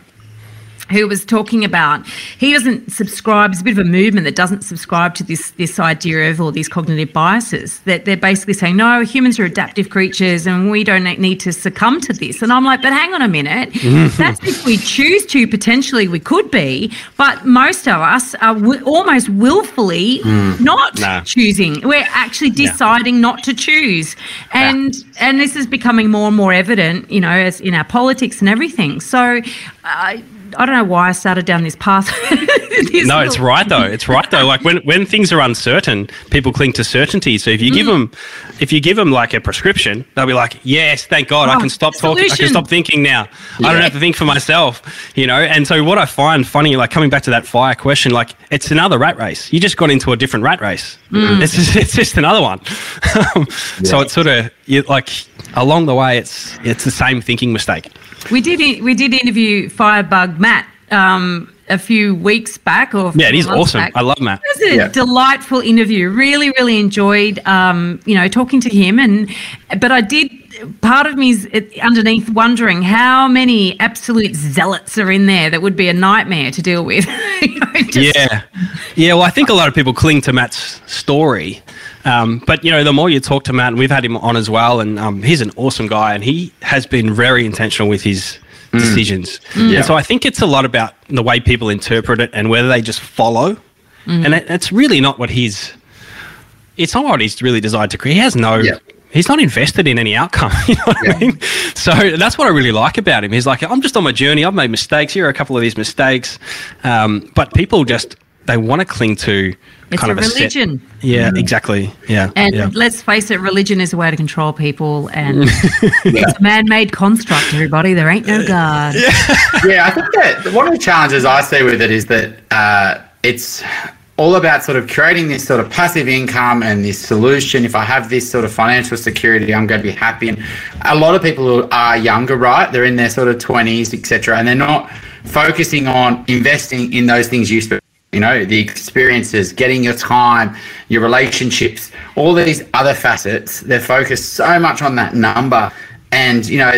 who was talking about he doesn't subscribe it's a bit of a movement that doesn't subscribe to this this idea of all these cognitive biases that they're basically saying no humans are adaptive creatures and we don't need to succumb to this. And i'm like but hang on a minute. *laughs* That's if we choose to potentially we could be but most of us are w- almost willfully not Nah. choosing. We're actually deciding not to choose. And and this is becoming more and more evident you know as in our politics and everything. So uh, I don't know why I started down this path. *laughs* This No, it's right though. It's right though. Like when, when things are uncertain, people cling to certainty. So if you Mm. give them, if you give them like a prescription, they'll be like, "Yes, thank God, I Oh, can stop talking. I can stop thinking now. I don't have to think for myself." You know. And so what I find funny, like coming back to that fire question, like it's another rat race. You just got into a different rat race. Mm. It's just, it's just another one. *laughs* So it's sort of you, like along the way, it's it's the same thinking mistake. We did we did interview Firebug Matt um, a few weeks back, or Yeah, it is awesome. back. I love Matt. It was a Yeah. delightful interview. Really, really enjoyed, um, you know, talking to him. And but I did. Part of me is underneath wondering how many absolute zealots are in there that would be a nightmare to deal with. *laughs* You know, just- yeah, yeah. Well, I think a lot of people cling to Matt's story, um, but you know, the more you talk to Matt, and we've had him on as well, and um, he's an awesome guy, and he has been very intentional with his decisions. Yeah. And so I think it's a lot about the way people interpret it and whether they just follow, and it, it's really not what he's. It's not what he's really desired to create. He has no. Yeah. He's not invested in any outcome. *laughs* You know what I mean? So that's what I really like about him. He's like, I'm just on my journey. I've made mistakes. Here are a couple of these mistakes. Um, but people just they want to cling to It's kind a of a set- religion. yeah, exactly. Yeah, And yeah. let's face it, religion is a way to control people, and *laughs* it's a man-made construct. Everybody, there ain't no God. yeah, *laughs* yeah, I think that one of the challenges I see with it is that uh, it's all about sort of creating this sort of passive income and this solution. If I have this sort of financial security, I'm going to be happy. And a lot of people who are younger, right? They're in their sort of 20s, etc., and they're not focusing on investing in those things you spoke. You know, the experiences, getting your time, your relationships, all these other facets. They're focused so much on that number. And you know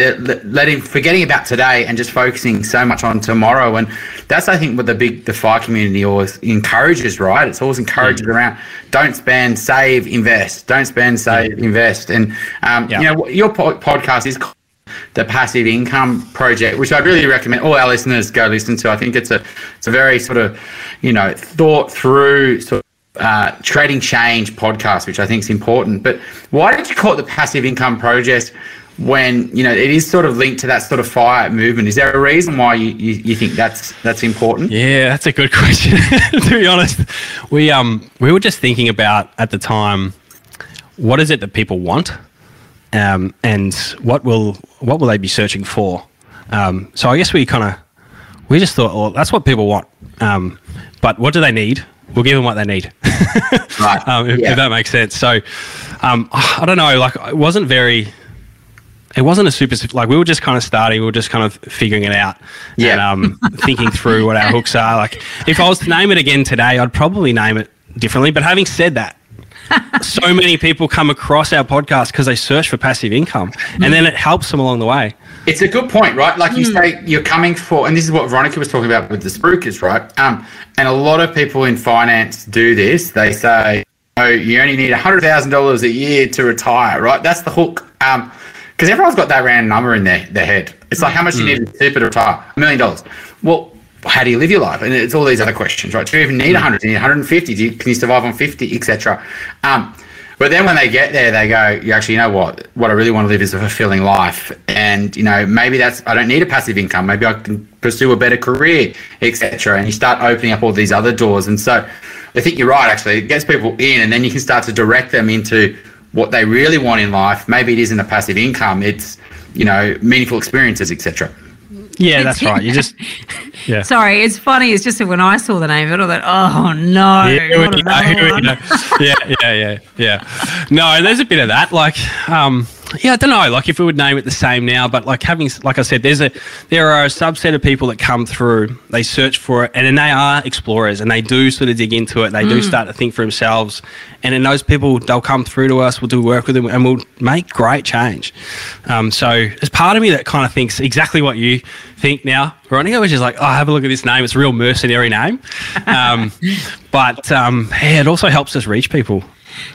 letting forgetting about today and just focusing so much on tomorrow. And that's i think what the big the fire community always encourages right? It's always encourages around don't spend save invest. Don't spend save invest. And um, Yeah. you know your po- podcast is called the passive income project which i really recommend all our listeners go listen to i think it's a it's a very sort of you know thought through sort of uh, Trading Change podcast, which I think is important. But why did you call it the Passive Income Project? When you know it is sort of linked to that sort of fire movement, is there a reason why you, you, you think that's that's important? Yeah, that's a good *laughs* question. to be honest, we um we were just thinking about at the time, what is it that people want, um, and what will what will they be searching for? Um, so I guess we kind of we just thought, well, that's what people want. Um, but what do they need? We'll give them what they need. *laughs* Right. um, if, Yeah. if that makes sense. So, um, I don't know. Like, it wasn't very. It wasn't a super like we were just kind of starting. We were just kind of figuring it out. Yeah. And, um, thinking through what our hooks are. Like, if I was to name it again today, I'd probably name it differently. But having said that, so many people come across our podcast because they search for passive income, and then it helps them along the way. It's a good point, right? Like you say, you're coming for, and this is what Veronica was talking about with the spruikers, right? Um, and a lot of people in finance do this. They say, oh, you only need $100,000 a year to retire, right? That's the hook. Um, because everyone's got that round number in their, their head. It's like how much you need to super to retire? A million dollars. Well, how do you live your life? And it's all these other questions, right? Do you even need 100? Do you need 150? Do you, can you survive on 50, etc.? Um, but then when they get there, they go, you actually, you know what? What I really want to live is a fulfilling life. And, you know, maybe that's, I don't need a passive income. Maybe I can pursue a better career, etc. And you start opening up all these other doors. And so I think you're right, actually. It gets people in, and then you can start to direct them into what they really want in life. Maybe it isn't a passive income, it's, you know, meaningful experiences, etc. Yeah, that's right. You just *laughs* yeah. Sorry, it's funny. It's just that when I saw the name of it, I thought, oh no. Yeah, not we know, we one. know. yeah, yeah, yeah, yeah. No, there's a bit of that. Like, um, yeah, I don't know. Like, if we would name it the same now, but like having, like I said, there's a there are a subset of people that come through. They search for it, and then they are explorers, and they do sort of dig into it. They do start to think for themselves, and then those people they'll come through to us. We'll do work with them, and we'll make great change. Um, so there's part of me that kind of thinks exactly what you think now, Veronica, which is like, oh, have a look at this name. It's a real mercenary name. *laughs* Um, but um, yeah, it also helps us reach people.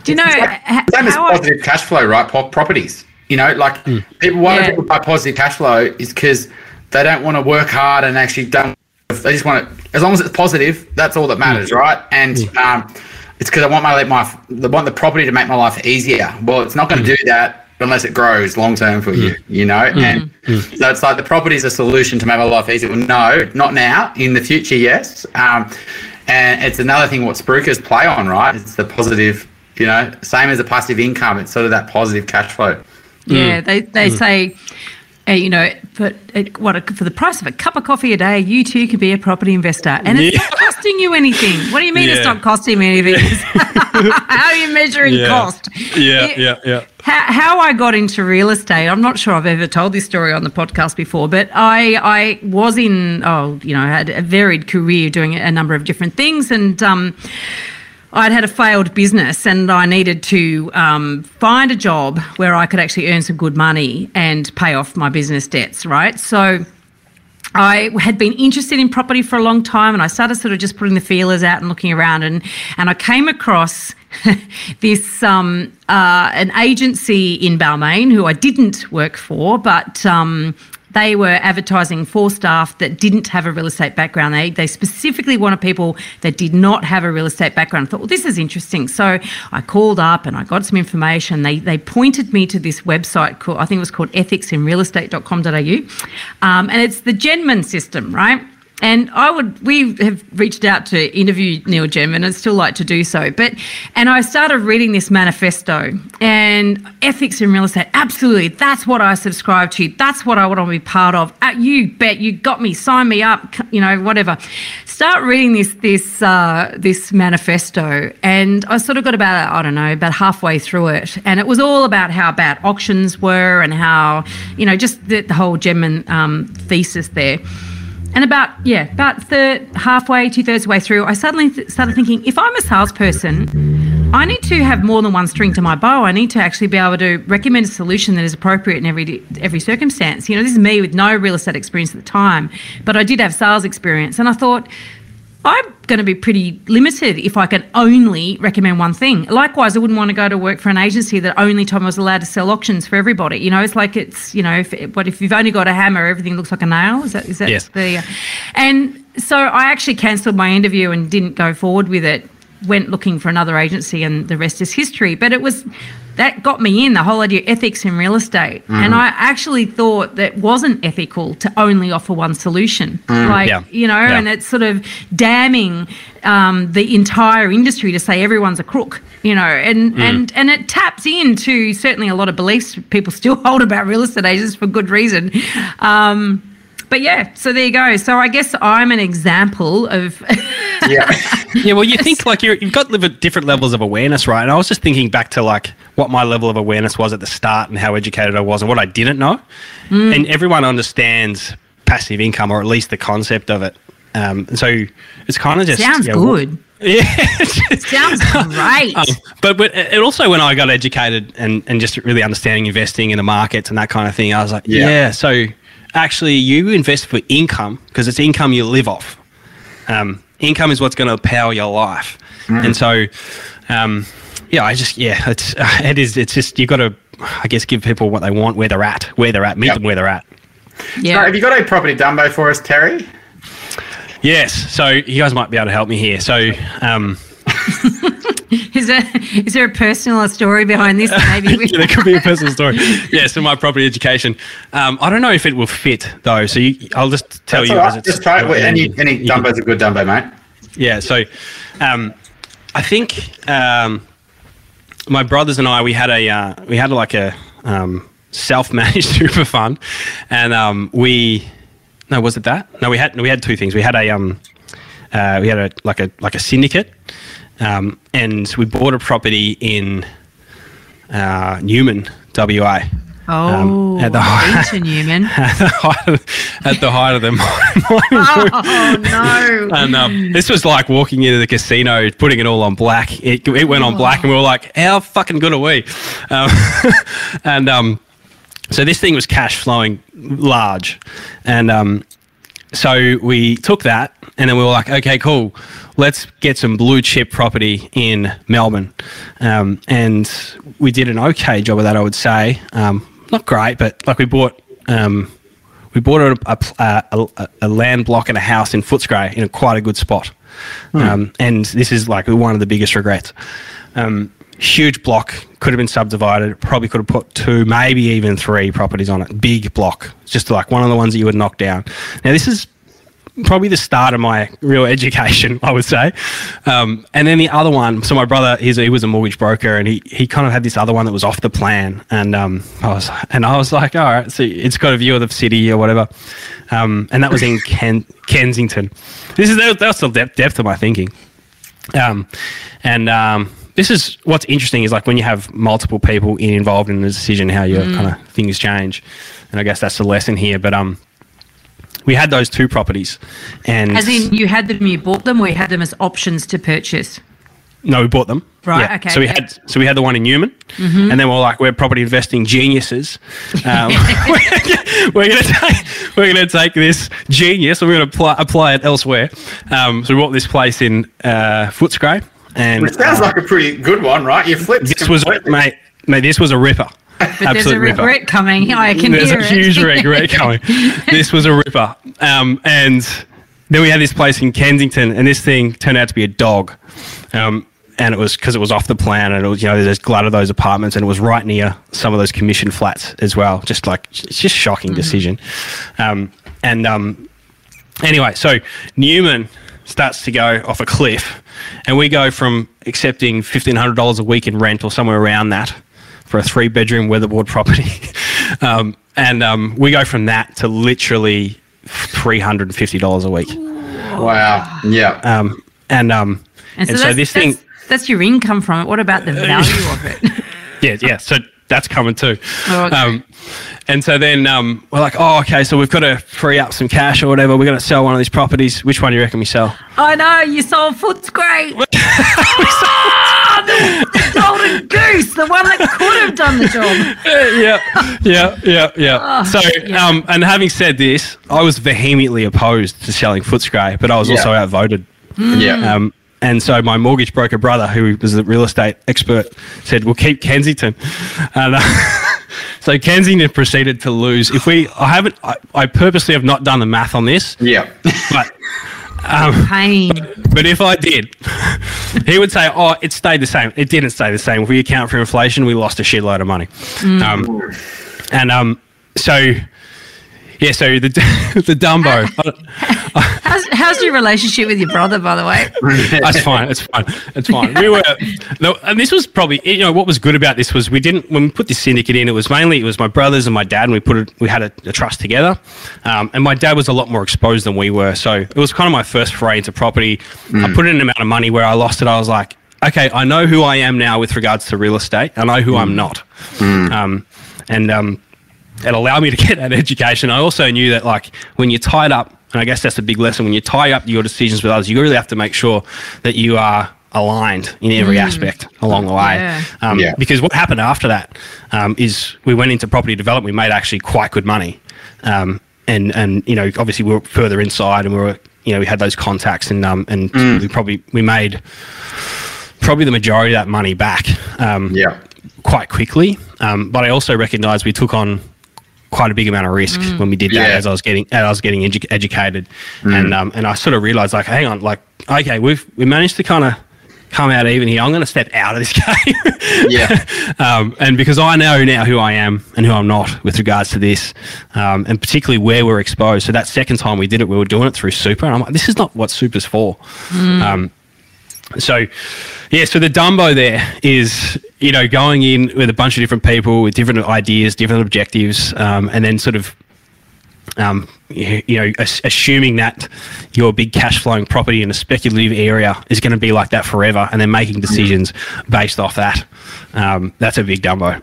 Do you know Same as how I, positive cash flow, right? Properties. You know, like hmm. people, why Yeah. people buy positive cash flow is because they don't want to work hard and actually don't. They just want it as long as it's positive, that's all that hmm. matters, right? And hmm. um, it's because I want my my I want the property to make my life easier. Well, it's not going to do that unless it grows long term for you, you know. And so it's like the property is a solution to make my life easier. Well, no, not now. In the future, yes. Um, and it's another thing what spruikers play on, right? It's the positive, you know, same as a passive income. It's sort of that positive cash flow. yeah, they they say, uh, you know, for uh, what a, for the price of a cup of coffee a day, you too can be a property investor, and it's Yeah. not costing you anything. What do you mean it's Yeah. not costing me anything? *laughs* how are you measuring Yeah. cost? Yeah, It- yeah, yeah. How, how I got into real estate, I'm not sure I've ever told this story on the podcast before, but I I was in oh you know I had a varied career doing a number of different things, and um, I'd had a failed business, and I needed to um, find a job where I could actually earn some good money and pay off my business debts. Right, so. I had been interested in property for a long time, and I started sort of just putting the feelers out and looking around, and and I came across *laughs* this um, uh, an agency in Balmain who I didn't work for, but. Um, they were advertising for staff that didn't have a real estate background. They, they specifically wanted people that did not have a real estate background. I thought, well, this is interesting. So I called up and I got some information. They, they pointed me to this website called, I think it was called ethicsinrealestate.com.au. Um, and it's the Jenman system, right? And I would, we have reached out to interview Neil Jenman and still like to do so. But, and I started reading this manifesto and ethics in real estate. Absolutely. That's what I subscribe to. That's what I want to be part of. You bet. You got me. Sign me up. You know, whatever. Start reading this, this, uh, this manifesto. And I sort of got about, I don't know, about halfway through it. And it was all about how bad auctions were and how, you know, just the, the whole Jenman um, thesis there. And about yeah, about third halfway, two thirds way through, I suddenly th- started thinking: if I'm a salesperson, I need to have more than one string to my bow. I need to actually be able to recommend a solution that is appropriate in every every circumstance. You know, this is me with no real estate experience at the time, but I did have sales experience, and I thought. I'm going to be pretty limited if I can only recommend one thing. Likewise, I wouldn't want to go to work for an agency that only told me I was allowed to sell auctions for everybody. You know, it's like it's you know, if, but if you've only got a hammer, everything looks like a nail. Is that is that Yes. the? Uh, and so I actually cancelled my interview and didn't go forward with it went looking for another agency, and the rest is history. But it was that got me in the whole idea of ethics in real estate, Mm. and I actually thought that wasn't ethical to only offer one solution. Like Mm. Yeah. you know, Yeah. and it's sort of damning um, the entire industry to say everyone's a crook. You know, and Mm. and and it taps into certainly a lot of beliefs people still *laughs* hold about real estate agents for good reason. Um, but yeah, so there you go. So I guess I'm an example of *laughs* Yeah. *laughs* Yeah, well, you think like you're, you've got different levels of awareness, right? And I was just thinking back to like what my level of awareness was at the start and how educated I was and what I didn't know. And everyone understands passive income or at least the concept of it. Um, and so it's kind of just sounds yeah, good. *laughs* Yeah, it's Sounds great. um, but but it also when I got educated and, and just really understanding investing in the markets and that kind of thing, I was like, Yeah. yeah. so actually, you invest for income because it's income you live off. Um, income is what's going to power your life, and so um, yeah, I just yeah, it's uh, *laughs* it is it's just you've got to I guess give people what they want where they're at, where they're at, meet Yep. them where they're at. So yeah. have you got a property Dumbo for us, Terry? Yes, so you guys might be able to help me here. So. Um, *laughs* *laughs* Is there is there a personal story behind this? Maybe we, *laughs* yeah, there could be a personal story. *laughs* Yeah, so my property education. Um, I don't know if it will fit though. So you, I'll just tell That's you. all as right. Just try it. with- Any, you- any you Dumbo's a good Dumbo, mate. Yeah. So, um, I think um, my brothers and I we had a uh, we had like a um, self-managed super fund, and um, we no was it that no we had we had two things we had a um uh, we had a like a like a syndicate, um, and we bought a property in uh, Newman, WA. oh, at the- I've been to Newman. *laughs* at the height of, at the height of the. *laughs* Oh no! And um, this was like walking into the casino, putting it all on black. It, it went on black, and we were like, "How fucking good are we?" Um, *laughs* and um, so this thing was cash flowing large, and um, so we took that, and then we were like, "Okay, cool, let's get some blue chip property in Melbourne," um, and we did an okay job of that, I would say. Um, not great, but like we bought. Um, we bought a, a, a, a land block and a house in Footscray in a quite a good spot. Um, and this is like one of the biggest regrets. Um, huge block, could have been subdivided, probably could have put two, maybe even three properties on it. Big block, just like one of the ones that you would knock down. Now, this is probably the start of my real education, *laughs* I would say. Um, and then the other one, so my brother, he's, he was a mortgage broker, and he, he kind of had this other one that was off the plan, and um, I was and I was like, all right, so it's got a view of the city or whatever, um, and that was in *laughs* Ken, Kensington. This is that was the depth, depth of my thinking, um, and um, this is what's interesting is like when you have multiple people involved in the decision, how your kind of things change, and I guess that's the lesson here, but um we had those two properties, and As in, you had them, you bought them, or you had them as options to purchase. no, we bought them. Right, okay. So we had so we had the one in Newman, and then we're like we're property investing geniuses. Um, *laughs* we're gonna take we're gonna take this genius and we're gonna apply, apply it elsewhere. Um, so we bought this place in uh, Footscray, and Which sounds uh, like a pretty good one, right? You flipped. this was completely. mate mate this was a ripper. But there's a Absolute ripper. regret coming. I can There's hear a it. huge *laughs* regret coming. This was a ripper. Um, and then we had this place in Kensington, and this thing turned out to be a dog. Um, and it was because it was off the plan, and it was you know there's a glut of those apartments, and it was right near some of those commission flats as well. Just like it's just shocking decision. Um, and um, anyway, so Newman starts to go off a cliff, and we go from accepting fifteen hundred dollars a week in rent or somewhere around that for a three bedroom weatherboard property, *laughs* um, and um, we go from that to literally three hundred and fifty dollars a week. Wow. Yeah. Um, and um, And so, and so that's, this thing, that's, that's your income from it. What about the value of it? *laughs* yeah, yeah. So that's coming too. Oh, okay. Um, and so then um, we're like, oh, okay, so we've got to free up some cash or whatever. We're going to sell one of these properties. Which one do you reckon we sell? I know you sold Footscray. Ah, the, the golden goose, the one that could have done the job. *laughs* yeah, yeah, yeah, yeah. so, yeah. Um, and having said this, I was vehemently opposed to selling Footscray, but I was also Yeah. outvoted. yeah. Um, and so my mortgage broker brother, who was a real estate expert, said, "We'll keep Kensington." And uh, *laughs* so Kensington proceeded to lose. If we, I haven't, I, I purposely have not done the math on this, yeah. but *laughs* Um, Pain. But if I did, *laughs* he would say, "Oh, it stayed the same. It didn't stay the same. If we account for inflation, we lost a shitload of money." Um, and um, so, yeah, so the *laughs* the Dumbo. *laughs* *laughs* How's, how's your relationship with your brother, by the way? That's fine. It's fine. It's fine. We were, no, and this was probably you know what was good about this was we didn't when we put this syndicate in. It was mainly it was my brothers and my dad, and we put it. We had a, a trust together, um, and my dad was a lot more exposed than we were. So it was kind of my first foray into property. I put in an amount of money where I lost it. I was like, okay, I know who I am now with regards to real estate. I know who I'm not, um, and um, it allowed me to get that *laughs* education. I also knew that like when you're tied up, and I guess that's a big lesson. When you tie up your decisions with others, you really have to make sure that you are aligned in every aspect along the way. Yeah. Um, Yeah. Because what happened after that um, is we went into property development. We made actually quite good money, um, and and you know obviously we were further inside, and we were you know we had those contacts, and um, and we probably we made probably the majority of that money back. Um, Yeah. quite quickly. Um, but I also recognised we took on quite a big amount of risk when we did that Yeah. as I was getting as I was getting edu- educated, and um, and I sort of realised like, hang on, like okay, we've we managed to kind of come out even here. I'm going to step out of this *laughs* game. Yeah. *laughs* um, and because I know now who I am and who I'm not with regards to this, um, and particularly where we're exposed. So that second time we did it, we were doing it through super, and I'm like, this is not what super's for. Um, so, yeah, so the Dumbo there is, you know, going in with a bunch of different people with different ideas, different objectives, um, and then sort of, um, you, you know, as- assuming that your big cash flowing property in a speculative area is going to be like that forever, and then making decisions based off that. Um, that's a big Dumbo.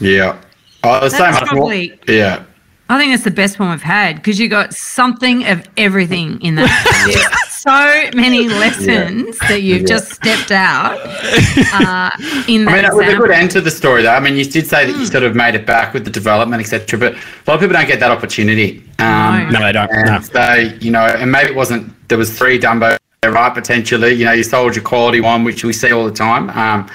Yeah. Oh, there's so That's more. probably- Yeah. I think it's the best one we've had because you got something of everything in that. *laughs* There's so many lessons that you've Yeah. just stepped out uh, in that I mean, that was a good end to the story, though. I mean, you did say that you sort of made it back with the development, etc. But a lot of people don't get that opportunity. Um, No, they don't. And No. so, you know, and maybe it wasn't, there was three Dumbo, right, potentially. You know, you sold your quality one, which we see all the time. Um,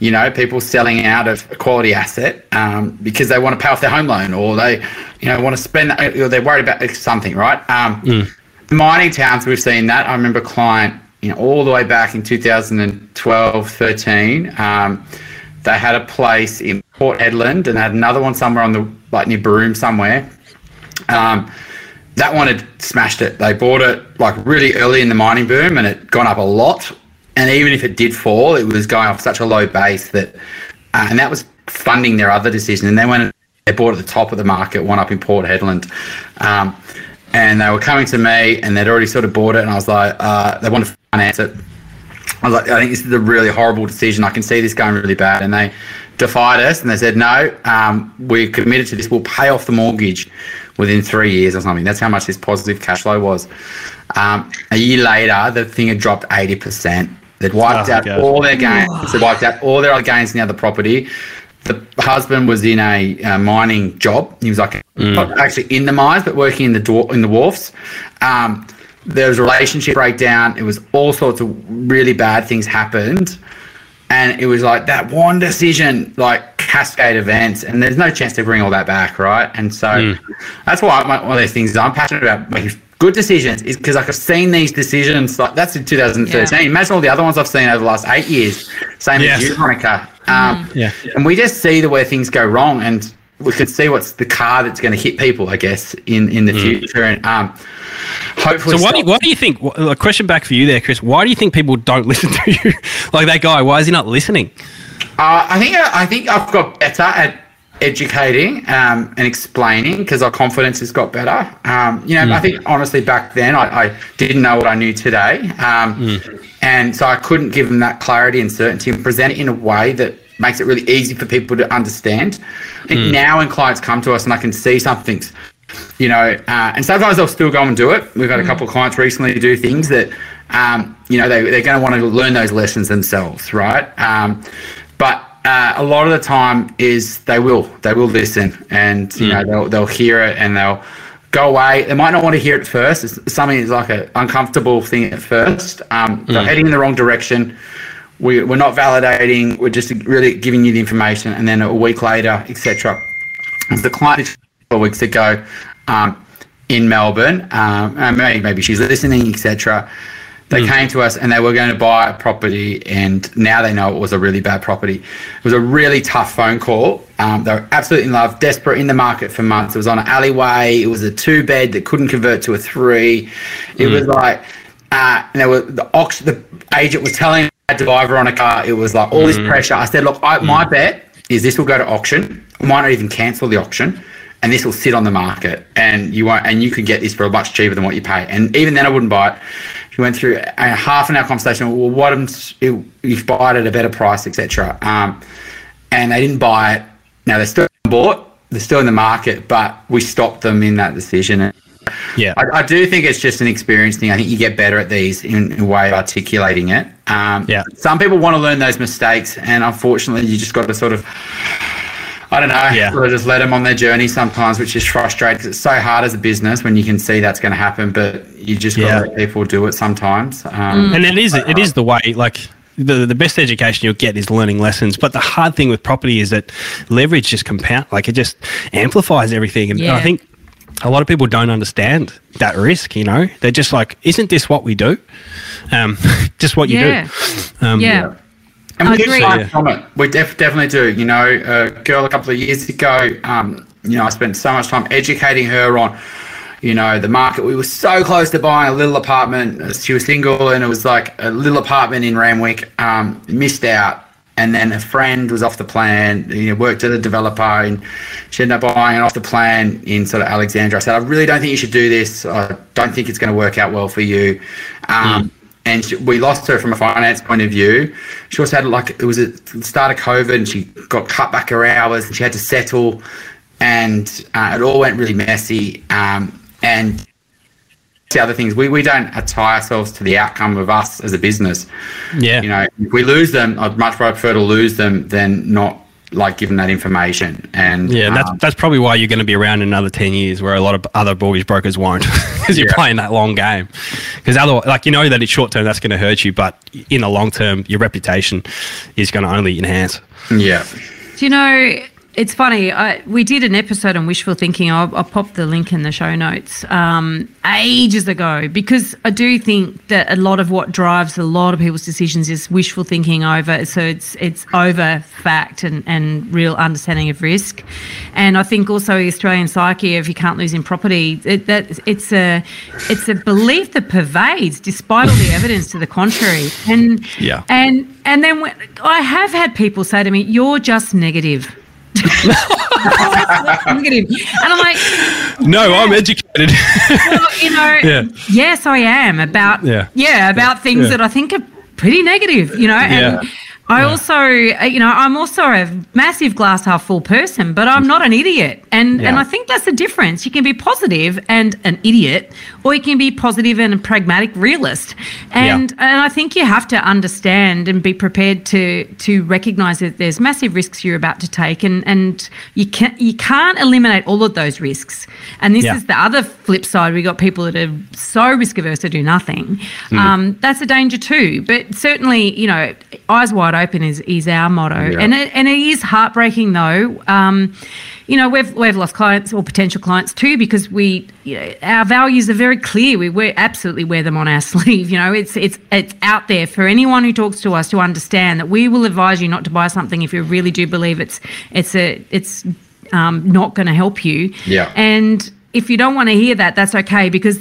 you know, people selling out of a quality asset um, because they want to pay off their home loan or they, you know, want to spend, or they're worried about something, right? Um, the mining towns, we've seen that. I remember a client, you know, all the way back in 2012, 13. Um, they had a place in Port Hedland and had another one somewhere on the, like near Broome somewhere. Um, that one had smashed it. They bought it like really early in the mining boom and it gone up a lot. And even if it did fall, it was going off such a low base that, uh, and that was funding their other decision. And then when they bought at the top of the market, one up in Port Hedland, um, and they were coming to me and they'd already sort of bought it. And I was like, uh, they want to finance it. I was like, I think this is a really horrible decision. I can see this going really bad. And they defied us and they said, no, um, we're committed to this. We'll pay off the mortgage within three years or something. That's how much this positive cash flow was. Um, a year later, the thing had dropped 80%. They'd wiped Oh, out God. all their gains. They'd wiped out all their other gains in the other property. The husband was in a uh, mining job. He was like not actually in the mines, but working in the dwar- in the wharfs. Um, there was a relationship breakdown. It was all sorts of really bad things happened, and it was like that one decision, like cascade events, and there's no chance to bring all that back, right? And so that's why I'm, one of those things I'm passionate about making good decisions is because like I've seen these decisions like that's in 2013. Yeah. Imagine all the other ones I've seen over the last eight years. Same Yes. as you, Veronica. Um, Yeah. and we just see the where things go wrong, and we could see what's the car that's going to hit people, I guess, in in the future, and um, hopefully. So why do, you, why do you think? A question back for you there, Chris. Why do you think people don't *laughs* listen to you? like that guy. Why is he not listening? Uh, I think I think I've got better at educating um, and explaining because our confidence has got better. Um, you know, I think honestly back then I, I didn't know what I knew today, um, and so I couldn't give them that clarity and certainty and present it in a way that makes it really easy for people to understand. Think now when clients come to us and I can see something's you know, uh, and sometimes they'll still go and do it. We've had a couple of clients recently do things that, um, you know, they, they're going to want to learn those lessons themselves, right? Um, but uh, a lot of the time is they will, they will listen and, you know, they'll, they'll hear it and they'll go away. They might not want to hear it first. It's something that's like an uncomfortable thing at first. Um, They're heading in the wrong direction. We, we're not validating. We're just really giving you the information. And then a week later, etc. The client of weeks ago, um, in Melbourne. Um, maybe, maybe she's listening, etc. They came to us and they were going to buy a property, and now they know it was a really bad property. It was a really tough phone call. Um, they were absolutely in love, desperate in the market for months. It was on an alleyway. It was a two bed that couldn't convert to a three. It was like, uh, and there were the auction. The agent was telling had to buy Veronica. It was like all this pressure. I said, look, I, my bet is this will go to auction. I might not even cancel the auction, and this will sit on the market, and you won't, and you could get this for a much cheaper than what you pay. And even then, I wouldn't buy it. She went through a half an hour conversation. Well, what if you buy it at a better price, etc. Um, and they didn't buy it. Now they're still bought. They're still in the market, but we stopped them in that decision. Yeah. I, I do think it's just an experience thing. I think you get better at these in, in a way of articulating it. Um, Yeah. Some people want to learn those mistakes, and unfortunately, you just got to sort of, I don't know, Yeah. sort of just let them on their journey sometimes, which is frustrating because it's so hard as a business when you can see that's going to happen, but you just got to Yeah. let people do it sometimes. Um, and it is it is the way like the the best education you'll get is learning lessons but the hard thing with property is that leverage just compound like it just amplifies everything and Yeah. i think a lot of people don't understand that risk you know they're just like isn't this what we do um *laughs* just what you Yeah. do um, yeah. And we I do agree. learn from it. We def- definitely do. You know, a girl a couple of years ago, um, you know, I spent so much time educating her on, you know, the market. We were so close to buying a little apartment. She was single and it was like a little apartment in Randwick. Um, missed out. And then a friend was off the plan, you know, worked at a developer and she ended up buying it off the plan in sort of Alexandria. I said, I really don't think you should do this. I don't think it's going to work out well for you. Um, and she, we lost her from a finance point of view. She also had like it was at the start of COVID, and she got cut back her hours, and she had to settle, and uh, it all went really messy. Um, and the other things we, we don't tie ourselves to the outcome of us as a business. yeah You know, if we lose them, I'd much rather prefer to lose them than not like give them that information. And yeah and that's um, that's probably why you're going to be around in another 10 years where a lot of other mortgage brokers won't *laughs* because you're Yeah. playing that long game because otherwise like you know that it's short term that's going to hurt you but in the long term your reputation is going to only enhance yeah. Do you know, it's funny. I, we did an episode on wishful thinking. I'll, I'll pop the link in the show notes um, ages ago because I do think that a lot of what drives a lot of people's decisions is wishful thinking over. So it's it's over fact and, and real understanding of risk. And I think also the Australian psyche of you can't lose in property. It, that it's a it's a belief that pervades despite all the *laughs* evidence to the contrary. And Yeah. and and then when, I have had people say to me, "You're just negative." Negative. *laughs* And I'm like, no i'm educated well, you know, *laughs* Yeah. yes, I am about Yeah. yeah, about things Yeah. that I think are pretty negative, you know. And Yeah. I also, uh, you know, I'm also a massive glass half full person, but I'm not an idiot. And and I think that's the difference. You can be positive and an idiot, or you can be positive and a pragmatic realist. And and I think you have to understand and be prepared to to recognize that there's massive risks you're about to take, and and you can you can't eliminate all of those risks. And this Yeah. is the other flip side. We got people that are so risk averse to do nothing. Um, that's a danger too. But certainly, you know, eyes wide open is is our motto, Yeah. and it, and it is heartbreaking though. Um, you know, we've we've lost clients or potential clients too because we, you know, our values are very clear. We we absolutely wear them on our *laughs* sleeve. You know, it's it's it's out there for anyone who talks to us to understand that we will advise you not to buy something if you really do believe it's it's a it's um, not going to help you. Yeah. And if you don't want to hear that, that's okay because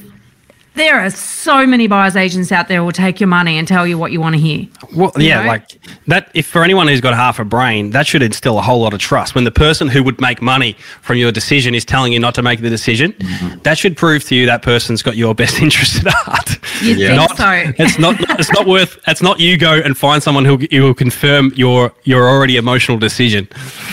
there are so many buyers agents out there who will take your money and tell you what you want to hear. Well, You yeah, know? like that. If for anyone who's got half a brain, that should instill a whole lot of trust. When the person who would make money from your decision is telling you not to make the decision, mm-hmm. that should prove to you that person's got your best *laughs* interest at heart. You'd Yeah. think Not, so. *laughs* it's not. It's not worth. It's not you go and find someone who who will confirm your your already emotional decision.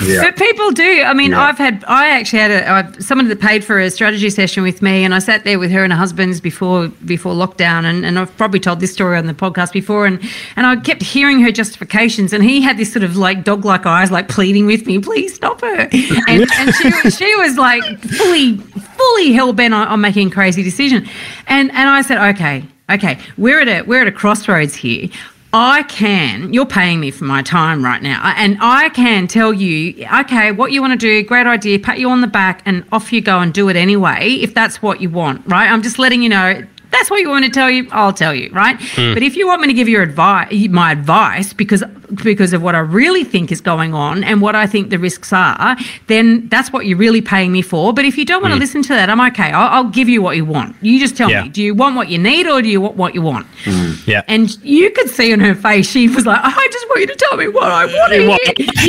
Yeah. But people do. I mean, Yeah. I've had, I actually had a, I've, someone that paid for a strategy session with me, and I sat there with her and her husband's before before lockdown, and, and I've probably told this story on the podcast before, and and I kept hearing her justifications, and he had this sort of like dog like eyes, like pleading with me, please stop her, *laughs* and, and she she was like fully fully hell bent on, on making a crazy decision, and and I said, okay, okay, we're at a we're at a crossroads here. I can, you're paying me for my time right now, and I can tell you, okay, what you want to do, great idea, pat you on the back, and off you go and do it anyway, if that's what you want, right? I'm just letting you know that's what you want to tell you, I'll tell you, right? Hmm. But if you want me to give you advice, my advice, because because of what I really think is going on and what I think the risks are, then that's what you're really paying me for. But if you don't want to listen to that, I'm okay. I'll, I'll give you what you want. You just tell. Yeah. me, do you want what you need or do you want what you want? Yeah. And you could see on her face, she was like, I just want you to tell me what I want to hear.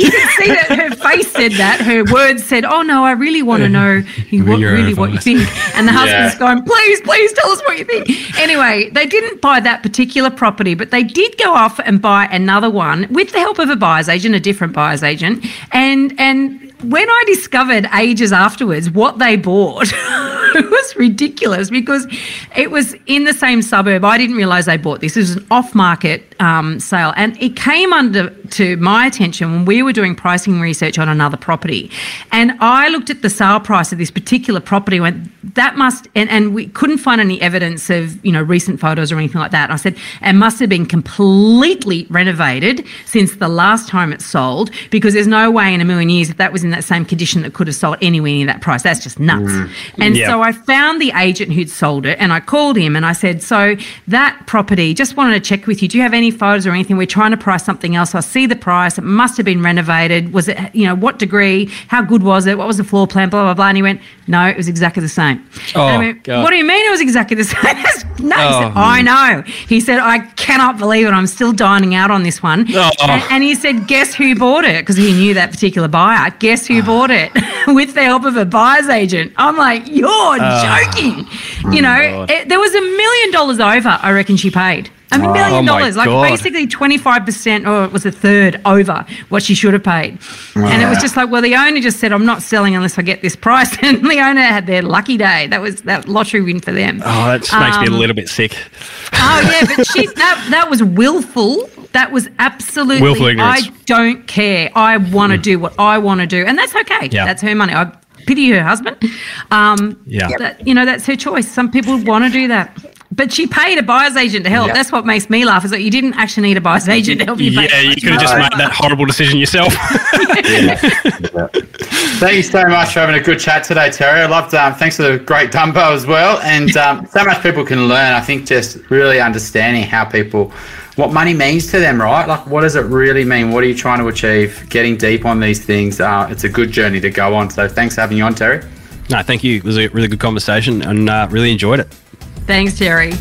You could see that her face said that. Her words said, Oh, no, I really *laughs* want to know you, what, really what you think. And the *laughs* husband's going, Please, please tell us what you think. Anyway, they didn't buy that particular property, but they did go off and buy another one with the help of a buyer's agent, a different buyer's agent. And, and, when I discovered ages afterwards what they bought, *laughs* *laughs* it was ridiculous because it was in the same suburb. I didn't realise they bought this. It was an off-market um, sale, and it came under to my attention when we were doing pricing research on another property, and I looked at the sale price of this particular property. and Went that must, and, and we couldn't find any evidence of you know recent photos or anything like that. I said it must have been completely renovated since the last time it sold because there's no way in a million years that that was in that same condition that could have sold anywhere near that price. That's just nuts. And Yeah. so I found the agent who'd sold it and I called him and I said, So that property, just wanted to check with you. Do you have any photos or anything? We're trying to price something else. I see the price. It must have been renovated. Was it, you know, what degree? How good was it? What was the floor plan? Blah, blah, blah. And he went, No, it was exactly the same. Oh, And I oh, went, God. What do you mean it was exactly the *laughs* same? No, he Oh, said, I know. He said, I cannot believe it. I'm still dining out on this one. Oh. And, and he said, Guess who bought it? Because he knew that particular buyer. Guess who ah. bought it? *laughs* With the help of a buyer's agent. I'm like, You're joking. You know, it, there was a million dollars over, I reckon she paid. A million Oh dollars, like God. basically 25% or it was a third over what she should have paid. And it was just like, well, the owner just said, I'm not selling unless I get this price. *laughs* And the owner had their lucky day. That was that lottery win for them. Oh, that just makes me a Um, little bit sick. Oh yeah, but *laughs* she that that was willful. That was absolutely. Willful ignorance. I don't care. I want to do what I want to do, and that's okay. Yeah. That's her money. I pity her husband. Um, Yeah. That, you know, that's her choice. Some people want to do that. But she paid a buyer's agent to help. Yeah. That's what makes me laugh. Is that you didn't actually need a buyer's agent to help you. pay Yeah, you could have just made that horrible decision yourself. *laughs* Thank you so much for having a good chat today, Terry. I loved. Um, thanks for the great Dumbo as well, and um, so much people can learn. I think just really understanding how people, what money means to them, right? Like, what does it really mean? What are you trying to achieve? Getting deep on these things. Uh, it's a good journey to go on. So, thanks for having you on, Terry. no, thank you. It was a really good conversation and uh, really enjoyed it. Thanks, Terry.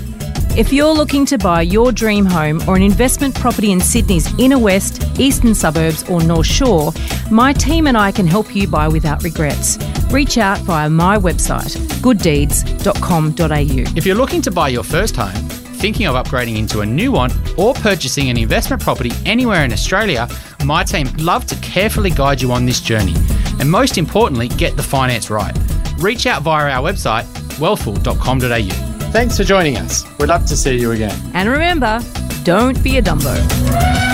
If you're looking to buy your dream home or an investment property in Sydney's inner west, eastern suburbs, or North Shore, my team and I can help you buy without regrets. Reach out via my website, gooddeeds.com.au. If you're looking to buy your first home, thinking of upgrading into a new one, or purchasing an investment property anywhere in Australia, my team love to carefully guide you on this journey. And most importantly, get the finance right. Reach out via our website, wealthful.com.au. Thanks for joining us. We'd love to see you again. And remember, don't be a Dumbo.